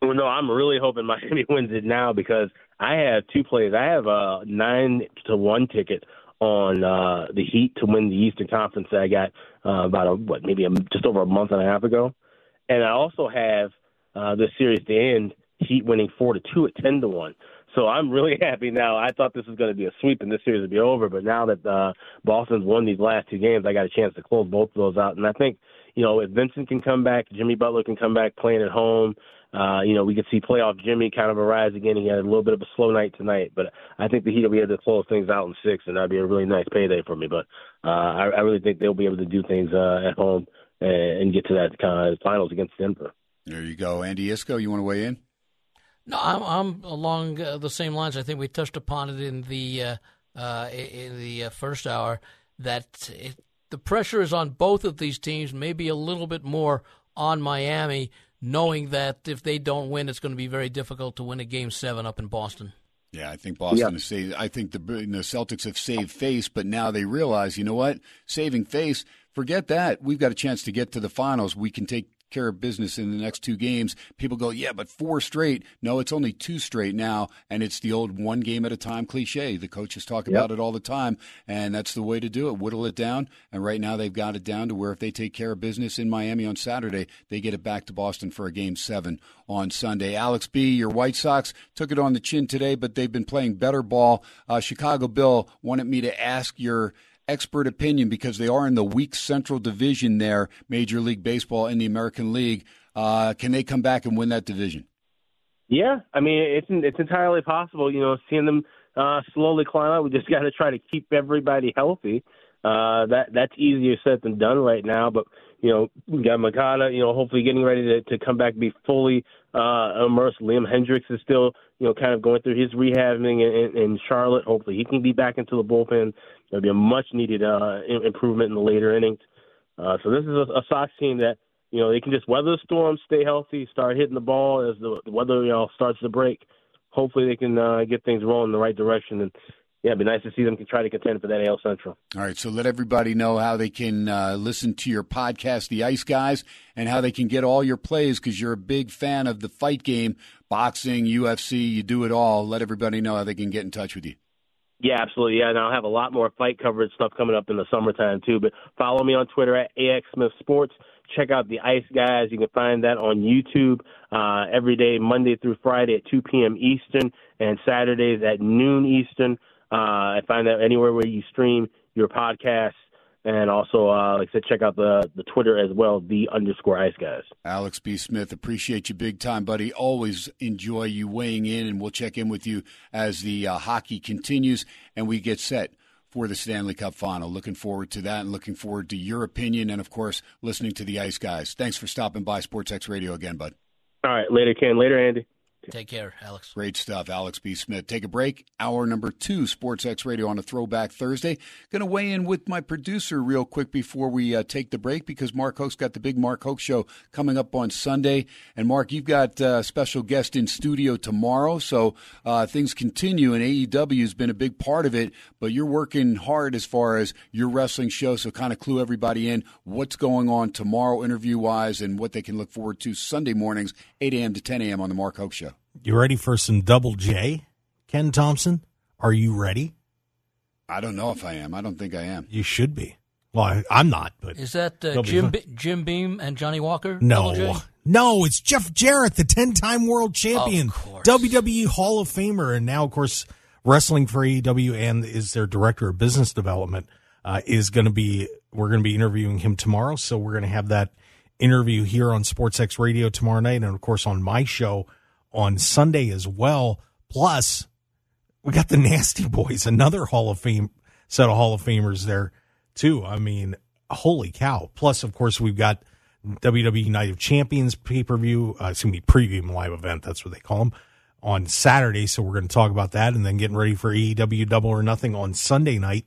Well, no, I'm really hoping Miami wins it now because I have two plays. I have a nine to one ticket on uh, the Heat to win the Eastern Conference that I got uh, about a what maybe a, just over a month and a half ago, and I also have uh, the series to end Heat winning four to two at ten to one. So I'm really happy now. I thought this was going to be a sweep and this series would be over, but now that uh, Boston's won these last two games, I got a chance to close both of those out. And I think, you know, if Vincent can come back, Jimmy Butler can come back playing at home. Uh, you know, we could see playoff Jimmy kind of arise again. He had a little bit of a slow night tonight, but I think the Heat will be able to close things out in six, and that'd be a really nice payday for me. But uh, I, I really think they'll be able to do things uh, at home and, and get to that kind of finals against Denver. There you go, Andy Iskoe. You want to weigh in? No, I'm, I'm along uh, the same lines. I think we touched upon it in the uh, uh, in the uh, first hour that it, the pressure is on both of these teams, maybe a little bit more on Miami, knowing that if they don't win, it's going to be very difficult to win a game seven up in Boston. Yeah, I think Boston Yeah. has saved. I think the, the Celtics have saved face, but now they realize, you know what? Saving face, forget that. We've got a chance to get to the finals. We can take care of business in the next two games. People go, yeah, but four straight. No, it's only two straight now, and it's the old one game at a time cliche. The coaches talk about it all the time, and that's the way to do it. Whittle it down, and right now they've got it down to where if they take care of business in Miami on Saturday, they get it back to Boston for a game seven on Sunday. Alex B, your White Sox took it on the chin today, but they've been playing better ball. Uh, Chicago Bill wanted me to ask your expert opinion because they are in the weak Central Division there, Major League Baseball in the American League. Uh, can they come back and win that division? Yeah, I mean it's it's entirely possible. You know, seeing them uh, slowly climb up. We just got to try to keep everybody healthy. Uh, that that's easier said than done right now. But you know, we got Moncada. You know, hopefully getting ready to to come back, be fully uh, immersed. Liam Hendriks is still you know kind of going through his rehabbing in, in, in Charlotte. Hopefully he can be back into the bullpen. There'll be a much needed uh, improvement in the later innings. Uh, so this is a, a Sox team that you know they can just weather the storm, stay healthy, start hitting the ball as the, the weather you know starts to break. Hopefully they can uh, get things rolling in the right direction, and yeah, it'd be nice to see them try to contend for that AL Central. All right, so let everybody know how they can uh, listen to your podcast, The Ice Guys, and how they can get all your plays because you're a big fan of the fight game, boxing, UFC, you do it all. Let everybody know how they can get in touch with you. Yeah, absolutely. Yeah, and I'll have a lot more fight coverage stuff coming up in the summertime too. But follow me on Twitter at AX Smith Sports. Check out the Ice Guys. You can find that on YouTube uh, every day, Monday through Friday at 2 p.m. Eastern, and Saturdays at noon Eastern. Uh, I find that anywhere where you stream your podcasts, and also, uh, like I said, check out the the Twitter as well, the underscore Ice Guys. Alex B. Smith, appreciate you big time, buddy. Always enjoy you weighing in, and we'll check in with you as the uh, hockey continues and we get set for the Stanley Cup final. Looking forward to that and looking forward to your opinion and, of course, listening to the Ice Guys. Thanks for stopping by SportsX Radio again, bud. All right, later, Ken. Later, Andy. Take care, Alex. Great stuff, Alex B. Smith. Take a break. Hour number two, Sports X Radio on a Throwback Thursday. Going to weigh in with my producer real quick before we uh, take the break because Mark Hoke's got the big Mark Hoke show coming up on Sunday. And Mark, you've got uh, a special guest in studio tomorrow, so uh, things continue. And AEW has been a big part of it, but you're working hard as far as your wrestling show. So kind of clue everybody in what's going on tomorrow, interview wise, and what they can look forward to Sunday mornings, 8 a.m. to 10 a.m. on the Mark Hoke Show. You ready for some double J? Ken Thomson, are you ready? I don't know if I am. I don't think I am. You should be. Well, I, I'm not, but Is that uh, Jim. Be- Jim Beam and Johnnie Walker? No, no, it's Jeff Jarrett, the ten-time world champion, Of. WWE Hall of Famer, and now, of course, wrestling for AEW and is their director of business development. Uh, is going to be we're going to be interviewing him tomorrow, so we're going to have that interview here on SportsX Radio tomorrow night, and of course on my show on Sunday as well. Plus, we got the Nasty Boys, another Hall of Fame set of Hall of Famers there too. I mean, holy cow! Plus, of course, we've got WWE Night of Champions pay per view. Uh, gonna be preview live event. That's what they call them on Saturday. So we're going to talk about that, and then getting ready for AEW Double or Nothing on Sunday night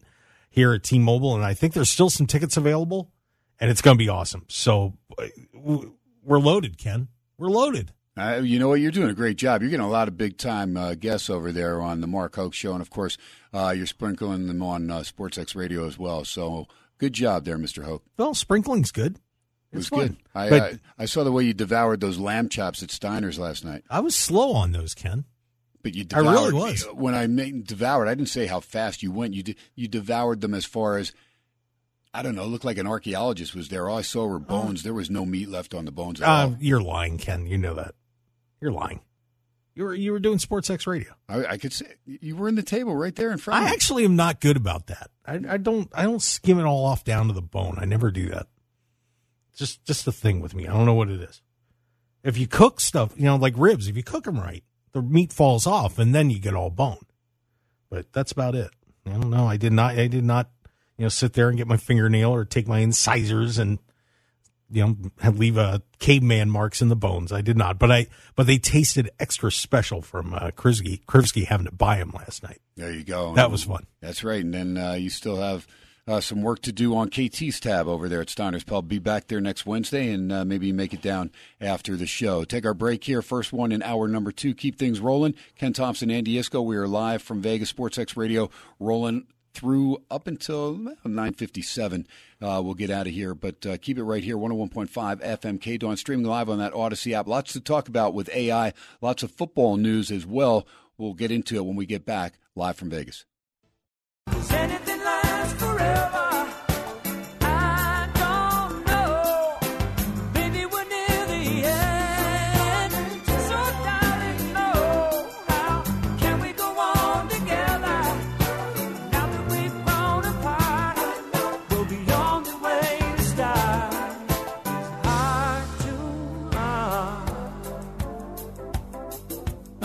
here at T-Mobile. And I think there's still some tickets available, and it's going to be awesome. So uh, we're loaded, Ken. We're loaded. Uh, you know what? You're doing a great job. You're getting a lot of big time uh, guests over there on the Mark Hoke Show, and of course, uh, you're sprinkling them on uh, SportsX Radio as well. So good job there, Mr. Hoke. Well, sprinkling's good. It was It's good. I, But- I I saw the way you devoured those lamb chops at Steiner's last night. I was slow on those, Ken. But you I really was. when I made, devoured. I didn't say how fast you went. You de- you devoured them as far as I don't know. Looked like an archaeologist was there. All I saw were bones. There was no meat left on the bones at Uh, all. you're lying, Ken. You know that. You're lying. You were you were doing Sports X Radio. I, I could say you were in the table right there in front. of I me. actually am not good about that. I, I don't I don't skim it all off down to the bone. I never do that. Just just the thing with me. I don't know what it is. If you cook stuff, you know, like ribs, if you cook them right, the meat falls off, and then you get all bone. But that's about it. I don't know. I did not. I did not. You know, sit there and get my fingernail or take my incisors and you know leave uh, caveman marks in the bones. I did not. But I. But they tasted extra special from uh, Krivsky. Krivsky having to buy them last night. There you go. That was fun. That's right. And then uh, you still have uh, some work to do on KT's tab over there at Steiner's Pub. Be back there next Wednesday and uh, maybe make it down after the show. Take our break here. First one in hour number two. Keep things rolling. Ken Thomson, Andy Iskoe. We are live from Vegas Sports X Radio, rolling through up until 9.57. Uh, we'll get out of here, but uh, keep it right here, 101.5 FM KDON, streaming live on that Audacy app. Lots to talk about with AI, lots of football news as well. We'll get into it when we get back live from Vegas.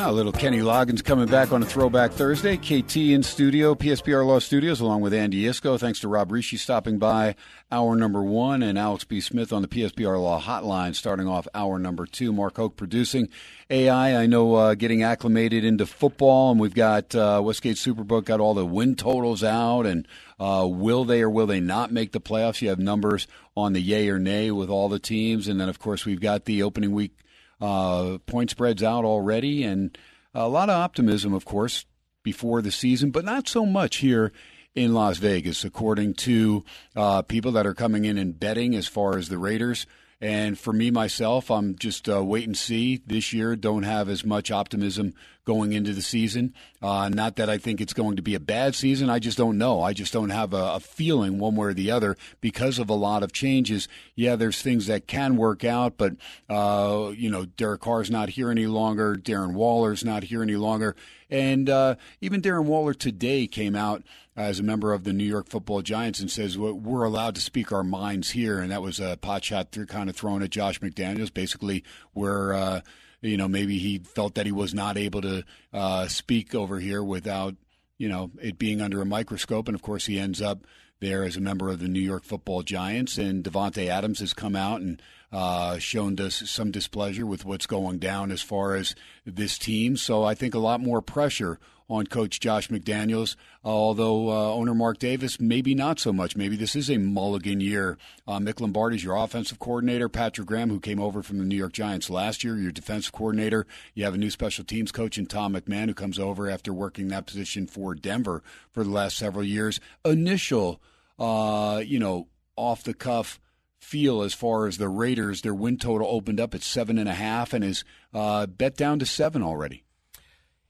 Ah, little Kenny Loggins coming back on a Throwback Thursday. KT in studio, PSBR Law Studios, along with Andy Iskoe. Thanks to Rob Rische stopping by hour number one, and Alex B. Smith on the PSBR Law Hotline starting off hour number two. Mark Hoke producing. AI, I know, uh, getting acclimated into football, and we've got uh, Westgate Superbook got all the win totals out, and uh, will they or will they not make the playoffs? You have numbers on the yay or nay with all the teams, and then of course we've got the opening week uh, point spreads out already, and a lot of optimism, of course, before the season, but not so much here in Las Vegas, according to uh, people that are coming in and betting as far as the Raiders. And for me, myself, I'm just uh, wait and see this year. Don't have as much optimism going into the season. Uh, not that I think it's going to be a bad season. I just don't know. I just don't have a, a feeling one way or the other because of a lot of changes. Yeah, there's things that can work out, but, uh, you know, Derek Carr's not here any longer. Darren Waller's not here any longer. And uh, even Darren Waller today came out as a member of the New York Football Giants and says "Well, we're allowed to speak our minds here, and that was a pot shot through kind of thrown at Josh McDaniels, basically where uh, you know maybe he felt that he was not able to uh, speak over here without you know it being under a microscope, and of course he ends up there as a member of the New York Football Giants, and Davante Adams has come out and uh, shown us some displeasure with what's going down as far as this team. So I think a lot more pressure on Coach Josh McDaniels, uh, although uh, owner Mark Davis, maybe not so much. Maybe this is a mulligan year. Uh, Mick Lombardi's your offensive coordinator. Patrick Graham, who came over from the New York Giants last year, your defensive coordinator. You have a new special teams coach in Tom McMahon, who comes over after working that position for Denver for the last several years. Initial, uh, you know, off the cuff feel as far as the Raiders. Their win total opened up at seven and a half and is uh, bet down to seven already.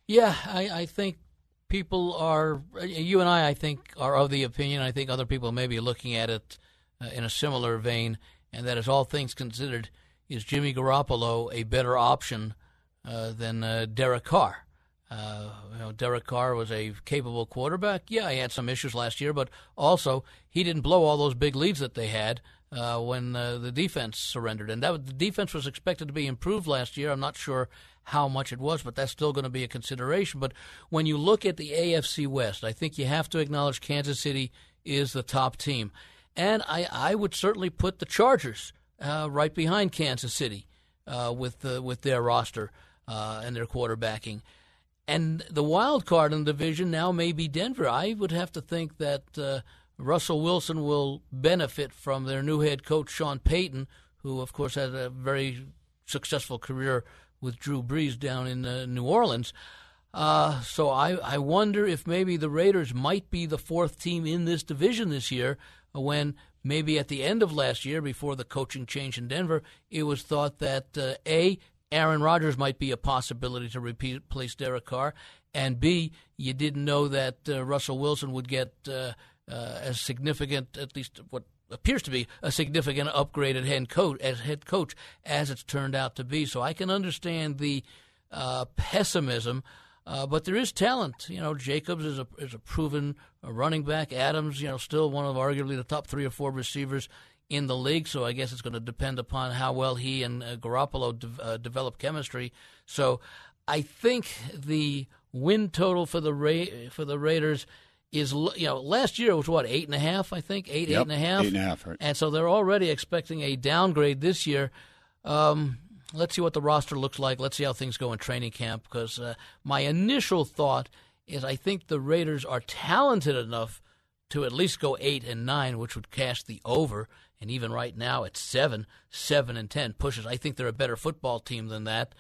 Yeah, I, I think people are. You and I, I think, are of the opinion. I think other people may be looking at it uh, in a similar vein, and that is all things considered, is Jimmy Garoppolo a better option uh, than uh, Derek Carr? Uh, you know, Derek Carr was a capable quarterback. Yeah, he had some issues last year, but also he didn't blow all those big leads that they had uh, when uh, the defense surrendered, and that was, the defense was expected to be improved last year. I'm not sure how much it was, but that's still going to be a consideration. But when you look at the AFC West, I think you have to acknowledge Kansas City is the top team, and I, I would certainly put the Chargers uh, right behind Kansas City uh, with uh, with their roster uh, and their quarterbacking. And the wild card in the division now may be Denver. I would have to think that uh, Russell Wilson will benefit from their new head coach, Sean Payton, who, of course, had a very successful career with Drew Brees down in uh, New Orleans. Uh, so I, I wonder if maybe the Raiders might be the fourth team in this division this year when maybe at the end of last year, before the coaching change in Denver, it was thought that uh, A, Aaron Rodgers might be a possibility to replace Derek Carr, and B, you didn't know that uh, Russell Wilson would get uh, uh, as significant, at least what appears to be a significant upgraded head coach as head coach as it's turned out to be. So I can understand the uh, pessimism. Uh, but there is talent. You know, Jacobs is a is a proven running back. Adams, you know, still one of arguably the top three or four receivers in the league. So I guess it's going to depend upon how well he and uh, Garoppolo de- uh, develop chemistry. So I think the win total for the Ra- for the Raiders is you know last year was what eight and a half I think eight Yep, eight and a half eight and a half, right. and so they're already expecting a downgrade this year. Um, let's see what the roster looks like. Let's see how things go in training camp because uh, my initial thought is I think the Raiders are talented enough to at least go eight and nine, which would cash the over. And even right now at seven, seven and ten pushes. I think they're a better football team than that.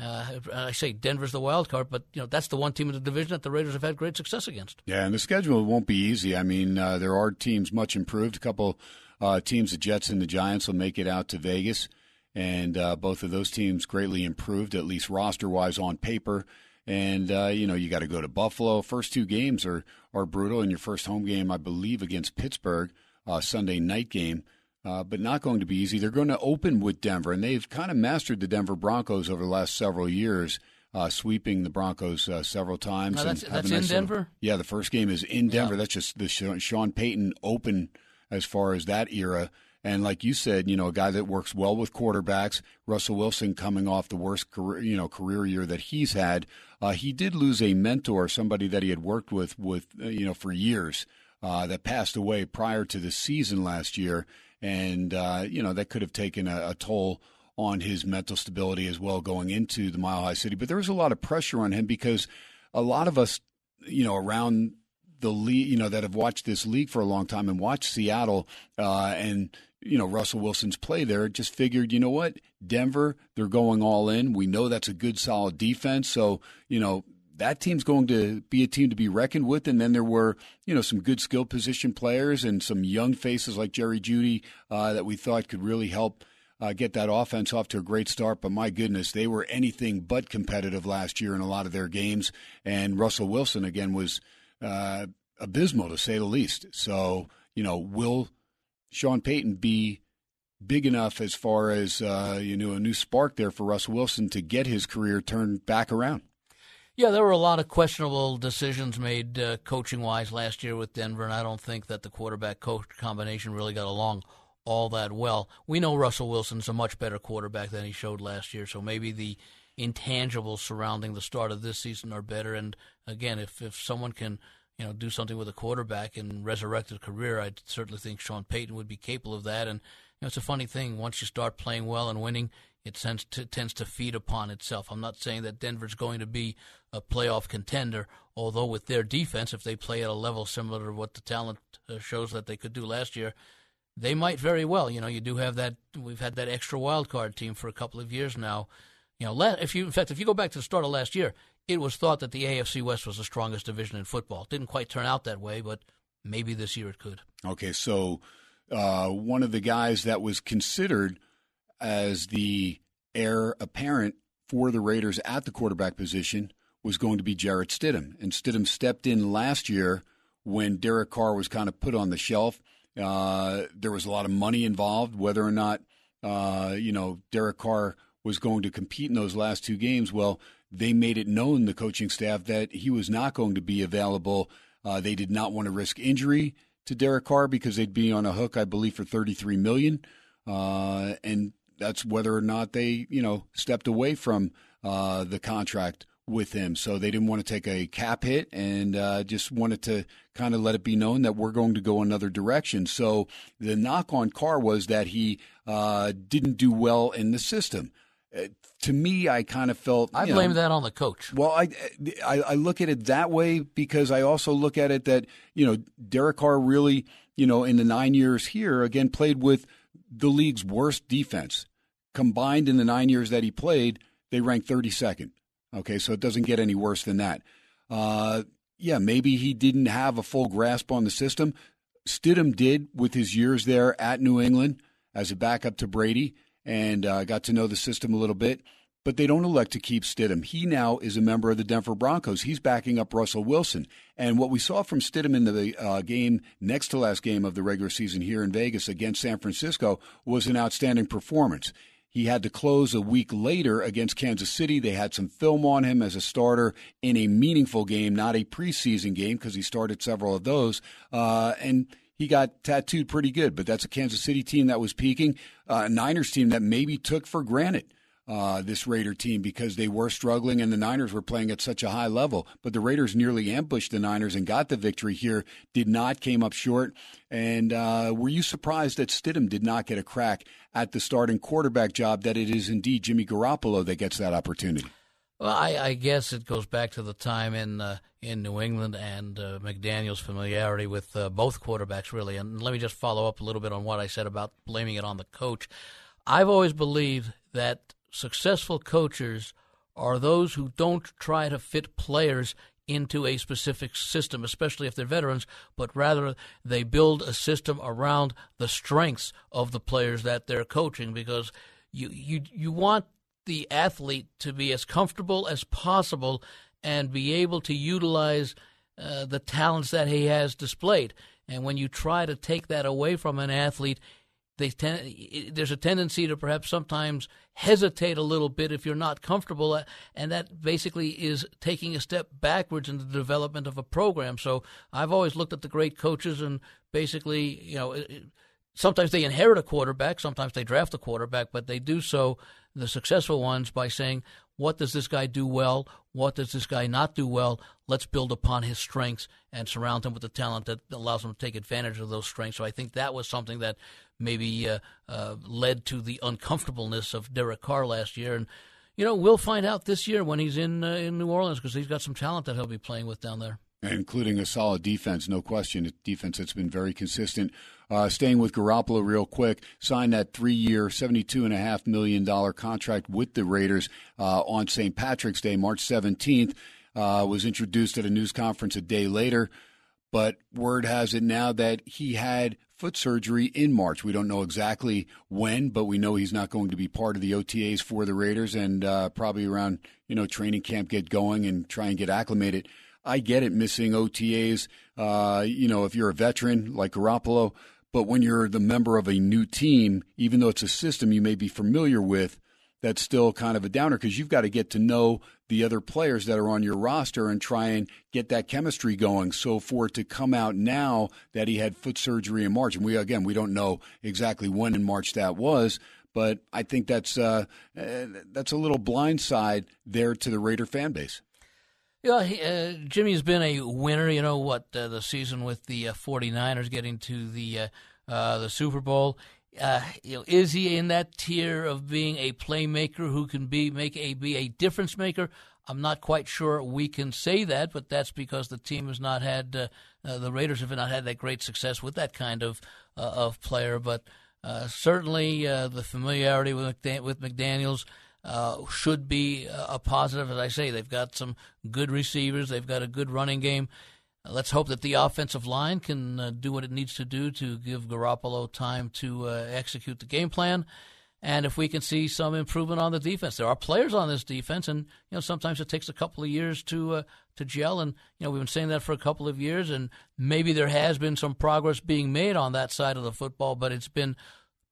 Uh, I say Denver's the wild card, but you know that's the one team in the division that the Raiders have had great success against. Yeah, and the schedule won't be easy. I mean, uh, there are teams much improved. A couple uh, teams, the Jets and the Giants, will make it out to Vegas, and uh, both of those teams greatly improved, at least roster-wise on paper. And uh, you know, you got to go to Buffalo. First two games are are brutal. In your first home game, I believe, against Pittsburgh, uh, Sunday night game. Uh, but not going to be easy. They're going to open with Denver, and they've kind of mastered the Denver Broncos over the last several years, uh, sweeping the Broncos uh, several times. That's- that's in nice little- Denver? yeah, the first game is in Denver. Yeah. That's just the Sean Payton Open as far as that era. And like you said, you know, a guy that works well with quarterbacks. Russell Wilson coming off the worst career, you know, career year that he's had. Uh, he did lose a mentor, somebody that he had worked with, with uh, you know, for years, uh, that passed away prior to the season last year, and uh, you know that could have taken a, a toll on his mental stability as well going into the Mile High City. But there was a lot of pressure on him because a lot of us, you know, around the league, you know, that have watched this league for a long time and watched Seattle uh, and you know Russell Wilson's play there, just figured, you know what, Denver, they're going all in. We know that's a good, solid defense, so you know that team's going to be a team to be reckoned with. And then there were, you know, some good skill position players and some young faces like Jerry Jeudy uh, that we thought could really help uh, get that offense off to a great start. But my goodness, they were anything but competitive last year in a lot of their games. And Russell Wilson, again, was uh, abysmal to say the least. So, you know, will Sean Payton be big enough as far as, uh, you know, a new spark there for Russell Wilson to get his career turned back around? Yeah, there were a lot of questionable decisions made uh, coaching wise last year with Denver, and I don't think that the quarterback coach combination really got along all that well. We know Russell Wilson's a much better quarterback than he showed last year, so maybe the intangibles surrounding the start of this season are better. And again, if if someone can you know do something with a quarterback and resurrect a career, I certainly think Sean Payton would be capable of that. And you know, it's a funny thing once you start playing well and winning, it tends to tends to feed upon itself. I'm not saying that Denver's going to be a playoff contender, although with their defense, if they play at a level similar to what the talent uh, shows that they could do last year, they might very well. You know, you do have that. We've had that extra wild card team for a couple of years now. You know, if you in fact, if you go back to the start of last year, it was thought that the AFC West was the strongest division in football. It Didn't quite turn out that way, but maybe this year it could. Okay, so uh, one of the guys that was considered as the heir apparent for the Raiders at the quarterback position was going to be Jarrett Stidham. And Stidham stepped in last year when Derek Carr was kind of put on the shelf. Uh, there was a lot of money involved, whether or not, uh, you know, Derek Carr was going to compete in those last two games. Well, they made it known, the coaching staff, that he was not going to be available. Uh, they did not want to risk injury to Derek Carr because they'd be on a hook, I believe, for thirty-three million, uh, and that's whether or not they, you know, stepped away from uh, the contract with him. So they didn't want to take a cap hit and uh, just wanted to kind of let it be known that we're going to go another direction. So the knock on Carr was that he uh, didn't do well in the system. Uh, to me, I kind of felt I blame know, that on the coach. well, I, I I look at it that way because I also look at it that you know Derek Carr really you know in the nine years here again played with the league's worst defense combined in the nine years that he played they ranked 32nd. Okay, so it doesn't get any worse than that. Uh, yeah, maybe he didn't have a full grasp on the system. Stidham did with his years there at New England as a backup to Brady and uh, got to know the system a little bit. But they don't elect to keep Stidham. He now is a member of the Denver Broncos. He's backing up Russell Wilson. And what we saw from Stidham in the uh, game, next to last game of the regular season here in Vegas against San Francisco, was an outstanding performance. He had to close a week later against Kansas City. They had some film on him as a starter in a meaningful game, not a preseason game, because he started several of those. Uh, and he got tattooed pretty good, but that's a Kansas City team that was peaking, uh, a Niners team that maybe took for granted uh, this Raider team because they were struggling and the Niners were playing at such a high level. But the Raiders nearly ambushed the Niners and got the victory here. Did not came up short. And uh, were you surprised that Stidham did not get a crack at the starting quarterback job? That it is indeed Jimmy Garoppolo that gets that opportunity. Well, I, I guess it goes back to the time in uh, in New England and uh, McDaniel's familiarity with uh, both quarterbacks, really. And let me just follow up a little bit on what I said about blaming it on the coach. I've always believed that successful coaches are those who don't try to fit players into a specific system, especially if they're veterans, but rather they build a system around the strengths of the players that they're coaching because you you you want the athlete to be as comfortable as possible and be able to utilize uh, the talents that he has displayed. And when you try to take that away from an athlete, they tend, there's a tendency to perhaps sometimes hesitate a little bit if you're not comfortable, uh, and that basically is taking a step backwards in the development of a program. So I've always looked at the great coaches and basically, you know, sometimes they inherit a quarterback, sometimes they draft a quarterback, but they do so, the successful ones, by saying, what does this guy do well? What does this guy not do well? Let's build upon his strengths and surround him with the talent that allows him to take advantage of those strengths. So I think that was something that maybe uh, uh, led to the uncomfortableness of Derek Carr last year. And you know, we'll find out this year when he's in uh, in New Orleans because he's got some talent that he'll be playing with down there. Including a solid defense, no question. A defense that's been very consistent. Uh, staying with Garoppolo real quick, signed that three-year, $72.5 million contract with the Raiders uh, on St. Patrick's Day, March 17th. Uh, was introduced at a news conference a day later. But word has it now that he had foot surgery in March. We don't know exactly when, but we know he's not going to be part of the OTAs for the Raiders, and uh, probably around you know training camp get going and try and get acclimated. I get it, missing OTAs. Uh, you know, if you're a veteran like Garoppolo, but when you're the member of a new team, even though it's a system you may be familiar with, that's still kind of a downer because you've got to get to know the other players that are on your roster and try and get that chemistry going. So for it to come out now that he had foot surgery in March, and we again we don't know exactly when in March that was, but I think that's uh, uh, that's a little blindside there to the Raider fan base. Yeah, uh, Jimmy's been a winner. You know what? Uh, the season with the uh, 49ers getting to the uh, uh, the Super Bowl uh, you know, is he in that tier of being a playmaker who can be make a be a difference maker? I'm not quite sure we can say that, but that's because the team has not had uh, uh, the Raiders have not had that great success with that kind of uh, of player. But uh, certainly uh, the familiarity with McDan- with McDaniel's. should be a positive, as I say. They've got some good receivers. They've got a good running game. Uh, let's hope that the offensive line can uh, do what it needs to do to give Garoppolo time to uh, execute the game plan. And if we can see some improvement on the defense, there are players on this defense, and you know sometimes it takes a couple of years to uh, to gel. And you know we've been saying that for a couple of years, and maybe there has been some progress being made on that side of the football, but it's been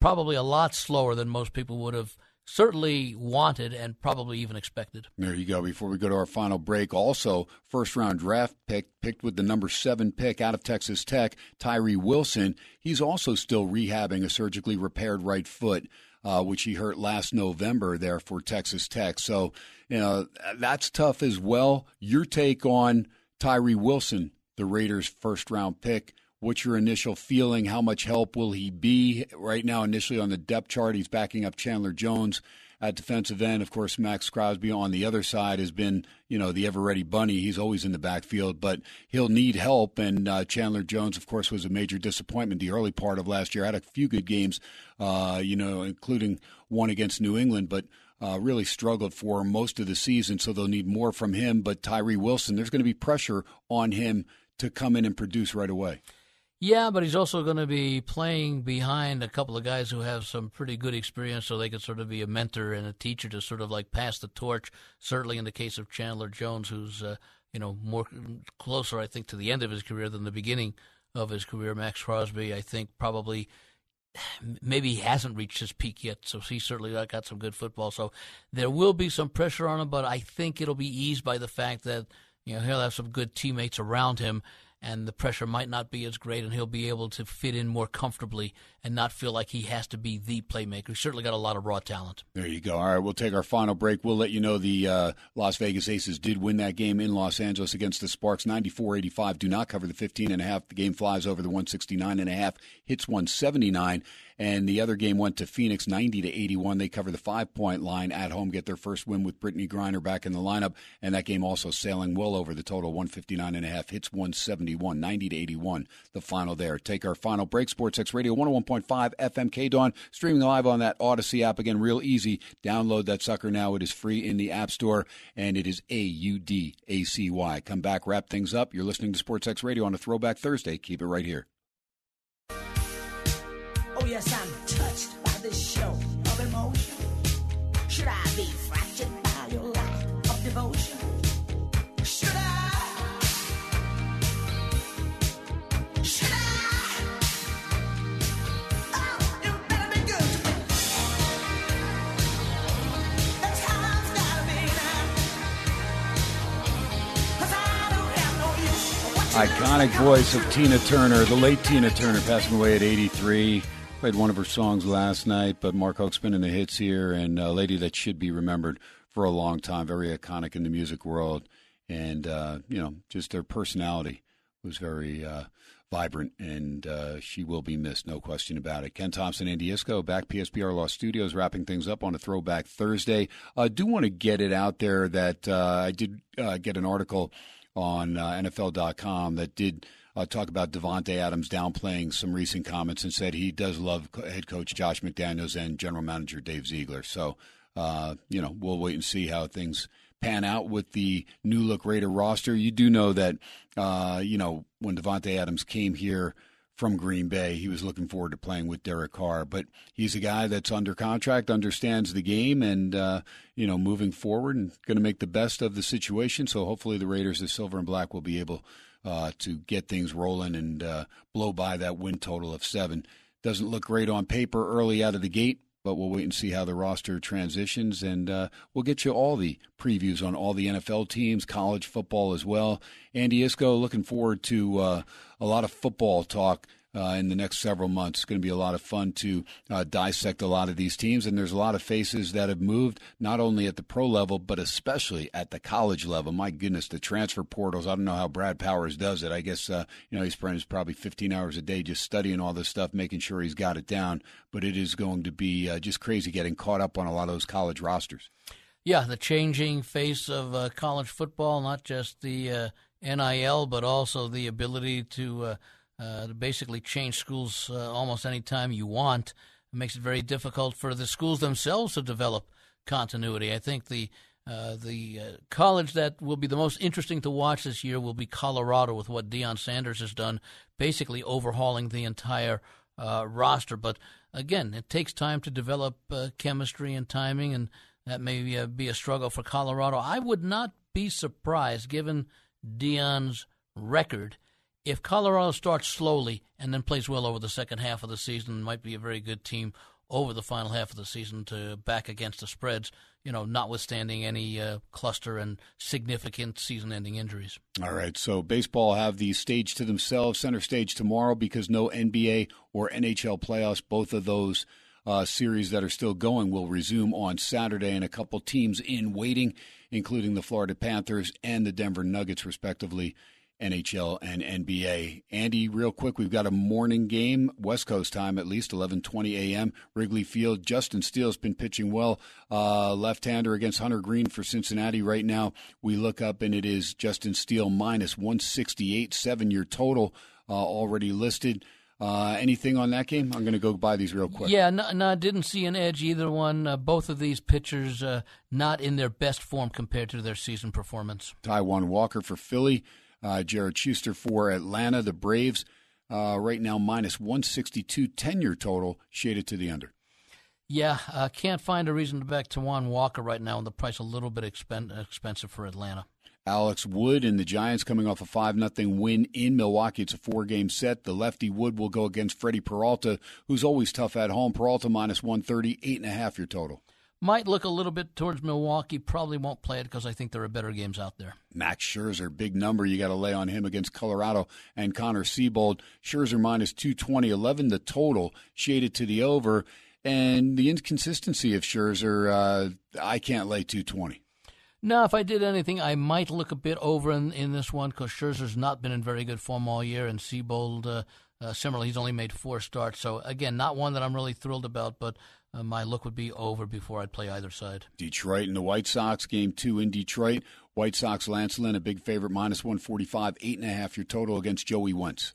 probably a lot slower than most people would have certainly wanted and probably even expected. There you go. Before we go to our final break, also first round draft pick picked with the number seven pick out of Texas Tech, Tyree Wilson. He's also still rehabbing a surgically repaired right foot. Uh, which he hurt last November there for Texas Tech. So, you know, that's tough as well. Your take on Tyree Wilson, the Raiders' first round pick. What's your initial feeling? How much help will he be? Right now, initially on the depth chart, he's backing up Chandler Jones at defensive end. Of course, Maxx Crosby on the other side has been, you know, the ever ready bunny. He's always in the backfield, but he'll need help. And uh, Chandler Jones, of course, was a major disappointment the early part of last year. Had a few good games, uh, you know, including one against New England, but. Uh, really struggled for most of the season, so they'll need more from him. But Tyree Wilson, there's going to be pressure on him to come in and produce right away. Yeah, but he's also going to be playing behind a couple of guys who have some pretty good experience, so they could sort of be a mentor and a teacher to sort of like pass the torch. Certainly, in the case of Chandler Jones, who's uh, you know more closer, I think, to the end of his career than the beginning of his career. Maxx Crosby, I think, probably maybe he hasn't reached his peak yet. So he certainly got some good football. So there will be some pressure on him, but I think it'll be eased by the fact that you know he'll have some good teammates around him and the pressure might not be as great, and he'll be able to fit in more comfortably and not feel like he has to be the playmaker. He's certainly got a lot of raw talent. There you go. All right, we'll take our final break. We'll let you know the uh, Las Vegas Aces did win that game in Los Angeles against the Sparks, 94-85. Do not cover the 15 and a half. The game flies over the 169 and a half, hits 179 and the other game went to Phoenix 90 to 81. They cover the five point line at home, get their first win with Brittney Griner back in the lineup, and that game also sailing well over the total 159 and a half, hits 171, 90 to 81. The final there. Take our final break. Sports X Radio 101.5 FM KDON, streaming live on that Audacy app again, real easy. Download that sucker now. It is free in the App Store, and it is A U D A C Y. Come back, wrap things up. You're listening to Sports X Radio on a Throwback Thursday. Keep it right here. Oh, yes, I'm touched by this show of emotion. Should I be Iconic voice of Tina Turner, the late Tina Turner, passing away at 83. Played one of her songs last night, but Mark Hoke's been in the hits here, and a lady that should be remembered for a long time, very iconic in the music world. And, uh, you know, just her personality was very uh, vibrant, and uh, she will be missed, no question about it. Ken Thomson, Andy Iskoe, back PSBR Law Studios, wrapping things up on a Throwback Thursday. I do want to get it out there that uh, I did uh, get an article on uh, NFL.com that did uh, talk about Davante Adams downplaying some recent comments and said he does love co- head coach Josh McDaniels and general manager Dave Ziegler. So, uh, you know, we'll wait and see how things pan out with the new look Raider roster. You do know that, uh, you know, when Davante Adams came here from Green Bay, he was looking forward to playing with Derek Carr. But he's a guy that's under contract, understands the game, and uh, you know, moving forward and going to make the best of the situation. So hopefully, the Raiders, the silver and black, will be able uh, to get things rolling and uh, blow by that win total of seven. Doesn't look great on paper early out of the gate, but we'll wait and see how the roster transitions, and uh, we'll get you all the previews on all the NFL teams, college football as well. Andy Iskoe, looking forward to uh, a lot of football talk. Uh, in the next several months. It's going to be a lot of fun to uh, dissect a lot of these teams. And there's a lot of faces that have moved, not only at the pro level, but especially at the college level. My goodness, the transfer portals. I don't know how Brad Powers does it. I guess, uh, you know, he spends probably 15 hours a day just studying all this stuff, making sure he's got it down. But it is going to be uh, just crazy getting caught up on a lot of those college rosters. Yeah, the changing face of uh, college football, not just the uh, NIL, but also the ability to, uh, uh, to basically change schools uh, almost any time you want. It makes it very difficult for the schools themselves to develop continuity. I think the uh, the uh, college that will be the most interesting to watch this year will be Colorado with what Deion Sanders has done, basically overhauling the entire roster. But again, it takes time to develop chemistry and timing, and that may be a struggle for Colorado. I would not be surprised, given Deion's record, if Colorado starts slowly and then plays well over the second half of the season. Might be a very good team over the final half of the season to back against the spreads. You know, notwithstanding any uh, cluster and significant season-ending injuries. All right, so baseball have the stage to themselves, center stage tomorrow because no NBA or NHL playoffs. Both of those uh, series that are still going will resume on Saturday, and a couple teams in waiting, including the Florida Panthers and the Denver Nuggets, respectively. NHL and NBA. Andy, real quick, we've got a morning game, West Coast time at least, 11:20 a.m. Wrigley Field. Justin Steele's been pitching well, uh, left-hander against Hunter Greene for Cincinnati right now. We look up and it is Justin Steele minus 168, seven-year total uh, already listed. Uh, anything on that game? I'm going to go by these real quick. Yeah, no, no, didn't see an edge either one. Uh, both of these pitchers uh, not in their best form compared to their season performance. Taijuan Walker for Philly. Uh, Jared Shuster for Atlanta, the Braves. Uh, right now, minus 162, 10 year total, shaded to the under. Yeah, uh, can't find a reason to back Taijuan Walker right now, and the price a little bit expen- expensive for Atlanta. Alex Wood and the Giants coming off a 5 0 win in Milwaukee. It's a four game set. The lefty Wood will go against Freddie Peralta, who's always tough at home. Peralta minus 130, 8.5 your total. Might look a little bit towards Milwaukee. Probably won't play it because I think there are better games out there. Max Scherzer, big number. You got to lay on him against Colorado and Connor Seabold. Scherzer minus 220, 11 the total, shaded to the over. And the inconsistency of Scherzer, uh, I can't lay 220. No, if I did anything, I might look a bit over in, in this one because Scherzer's not been in very good form all year, and Seabold, uh, uh, similarly, he's only made four starts. So, again, not one that I'm really thrilled about, but uh, my look would be over before I'd play either side. Detroit and the White Sox, game two in Detroit. White Sox, Lance Lynn, a big favorite, minus 145, eight and a half your total against Joey Wentz.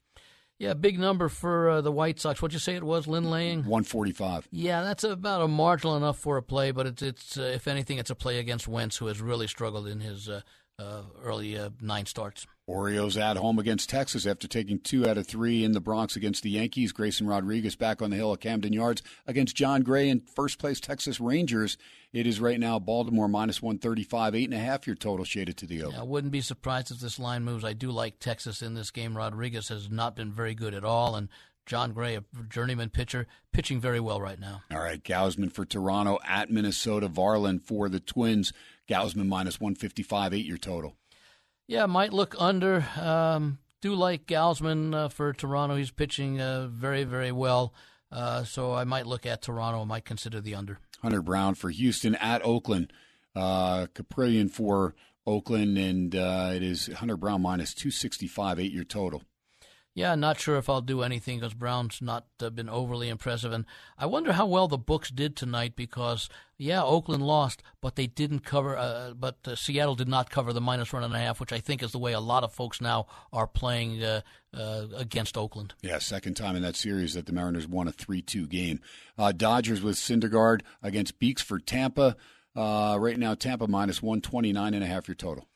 Yeah, big number for uh, the White Sox. What'd you say it was, Lynn Laying? 145. Yeah, that's about a marginal enough for a play, but it's, it's uh, if anything, it's a play against Wentz, who has really struggled in his uh, uh, early uh, nine starts. Orioles at home against Texas after taking two out of three in the Bronx against the Yankees. Grayson Rodriguez back on the hill at Camden Yards against Jon Gray and first place Texas Rangers. It is right now Baltimore minus 135, eight and a half your total shaded to the over. Yeah, I wouldn't be surprised if this line moves. I do like Texas in this game. Rodriguez has not been very good at all, and Jon Gray, a journeyman pitcher, pitching very well right now. All right, Gausman for Toronto at Minnesota. Varland for the Twins. Gausman minus 155, eight year total. Yeah, might look under. Um, do like Gausman uh, for Toronto. He's pitching uh, very, very well. Uh, so I might look at Toronto. I might consider the under. Hunter Brown for Houston at Oakland. Uh, Kaprielian for Oakland, and uh, it is Hunter Brown minus 265, eight year total. Yeah, not sure if I'll do anything because Brown's not uh, been overly impressive. And I wonder how well the books did tonight because, yeah, Oakland lost, but they didn't cover, uh, but uh, Seattle did not cover the minus one and a half, which I think is the way a lot of folks now are playing uh, uh, against Oakland. Yeah, second time in that series that the Mariners won a 3 2 game. Uh, Dodgers with Syndergaard against Beeks for Tampa. right now, Tampa minus 129 and a half your total.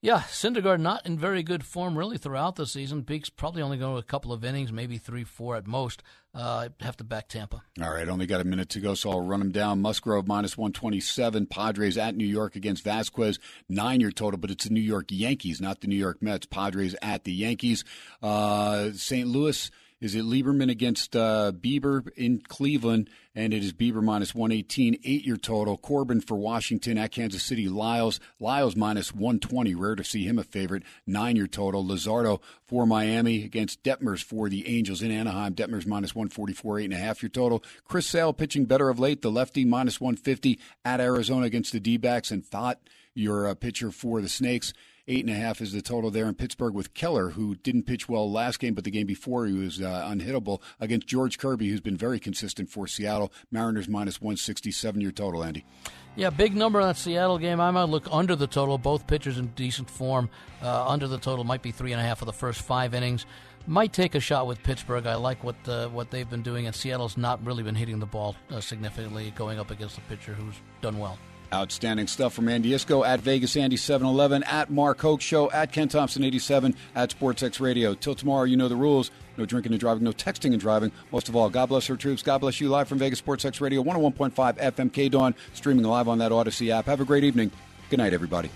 Yeah, Syndergaard not in very good form really throughout the season. Beeks probably only going to a couple of innings, maybe three, four at most. Uh, I have to back Tampa. All right, only got a minute to go, so I'll run them down. Musgrove minus 127. Padres at New York against Vasquez. Nine year total, but it's the New York Yankees, not the New York Mets. Padres at the Yankees. Uh, St. Louis. Is it Lieberman against uh, Bieber in Cleveland? And it is Bieber minus 118, eight year total. Corbin for Washington at Kansas City. Lyles. Lyles minus 120. Rare to see him a favorite. Nine year total. Luzardo for Miami against Detmers for the Angels in Anaheim. Detmers minus 144, eight and a half year total. Chris Sale pitching better of late. The lefty minus 150 at Arizona against the D backs. And Pfaadt, your uh, pitcher for the Snakes. Eight and a half is the total there in Pittsburgh with Keller, who didn't pitch well last game, but the game before he was uh, unhittable against George Kirby, who's been very consistent for Seattle. Mariners minus 167 your total, Andy. Yeah, big number on that Seattle game. I might look under the total. Both pitchers in decent form. Uh, under the total might be three and a half for the first five innings. Might take a shot with Pittsburgh. I like what uh, what they've been doing, and Seattle's not really been hitting the ball uh, significantly, going up against a pitcher who's done well. Outstanding stuff from Andy Iskoe at Vegas Andy 711, at Mark Hoke Show, at Ken Thomson 87, at SportsX Radio. Till tomorrow, you know the rules. No drinking and driving, no texting and driving. Most of all, God bless our troops. God bless you live from Vegas SportsX Radio, 101.5 FM KDON, streaming live on that Audacy app. Have a great evening. Good night, everybody.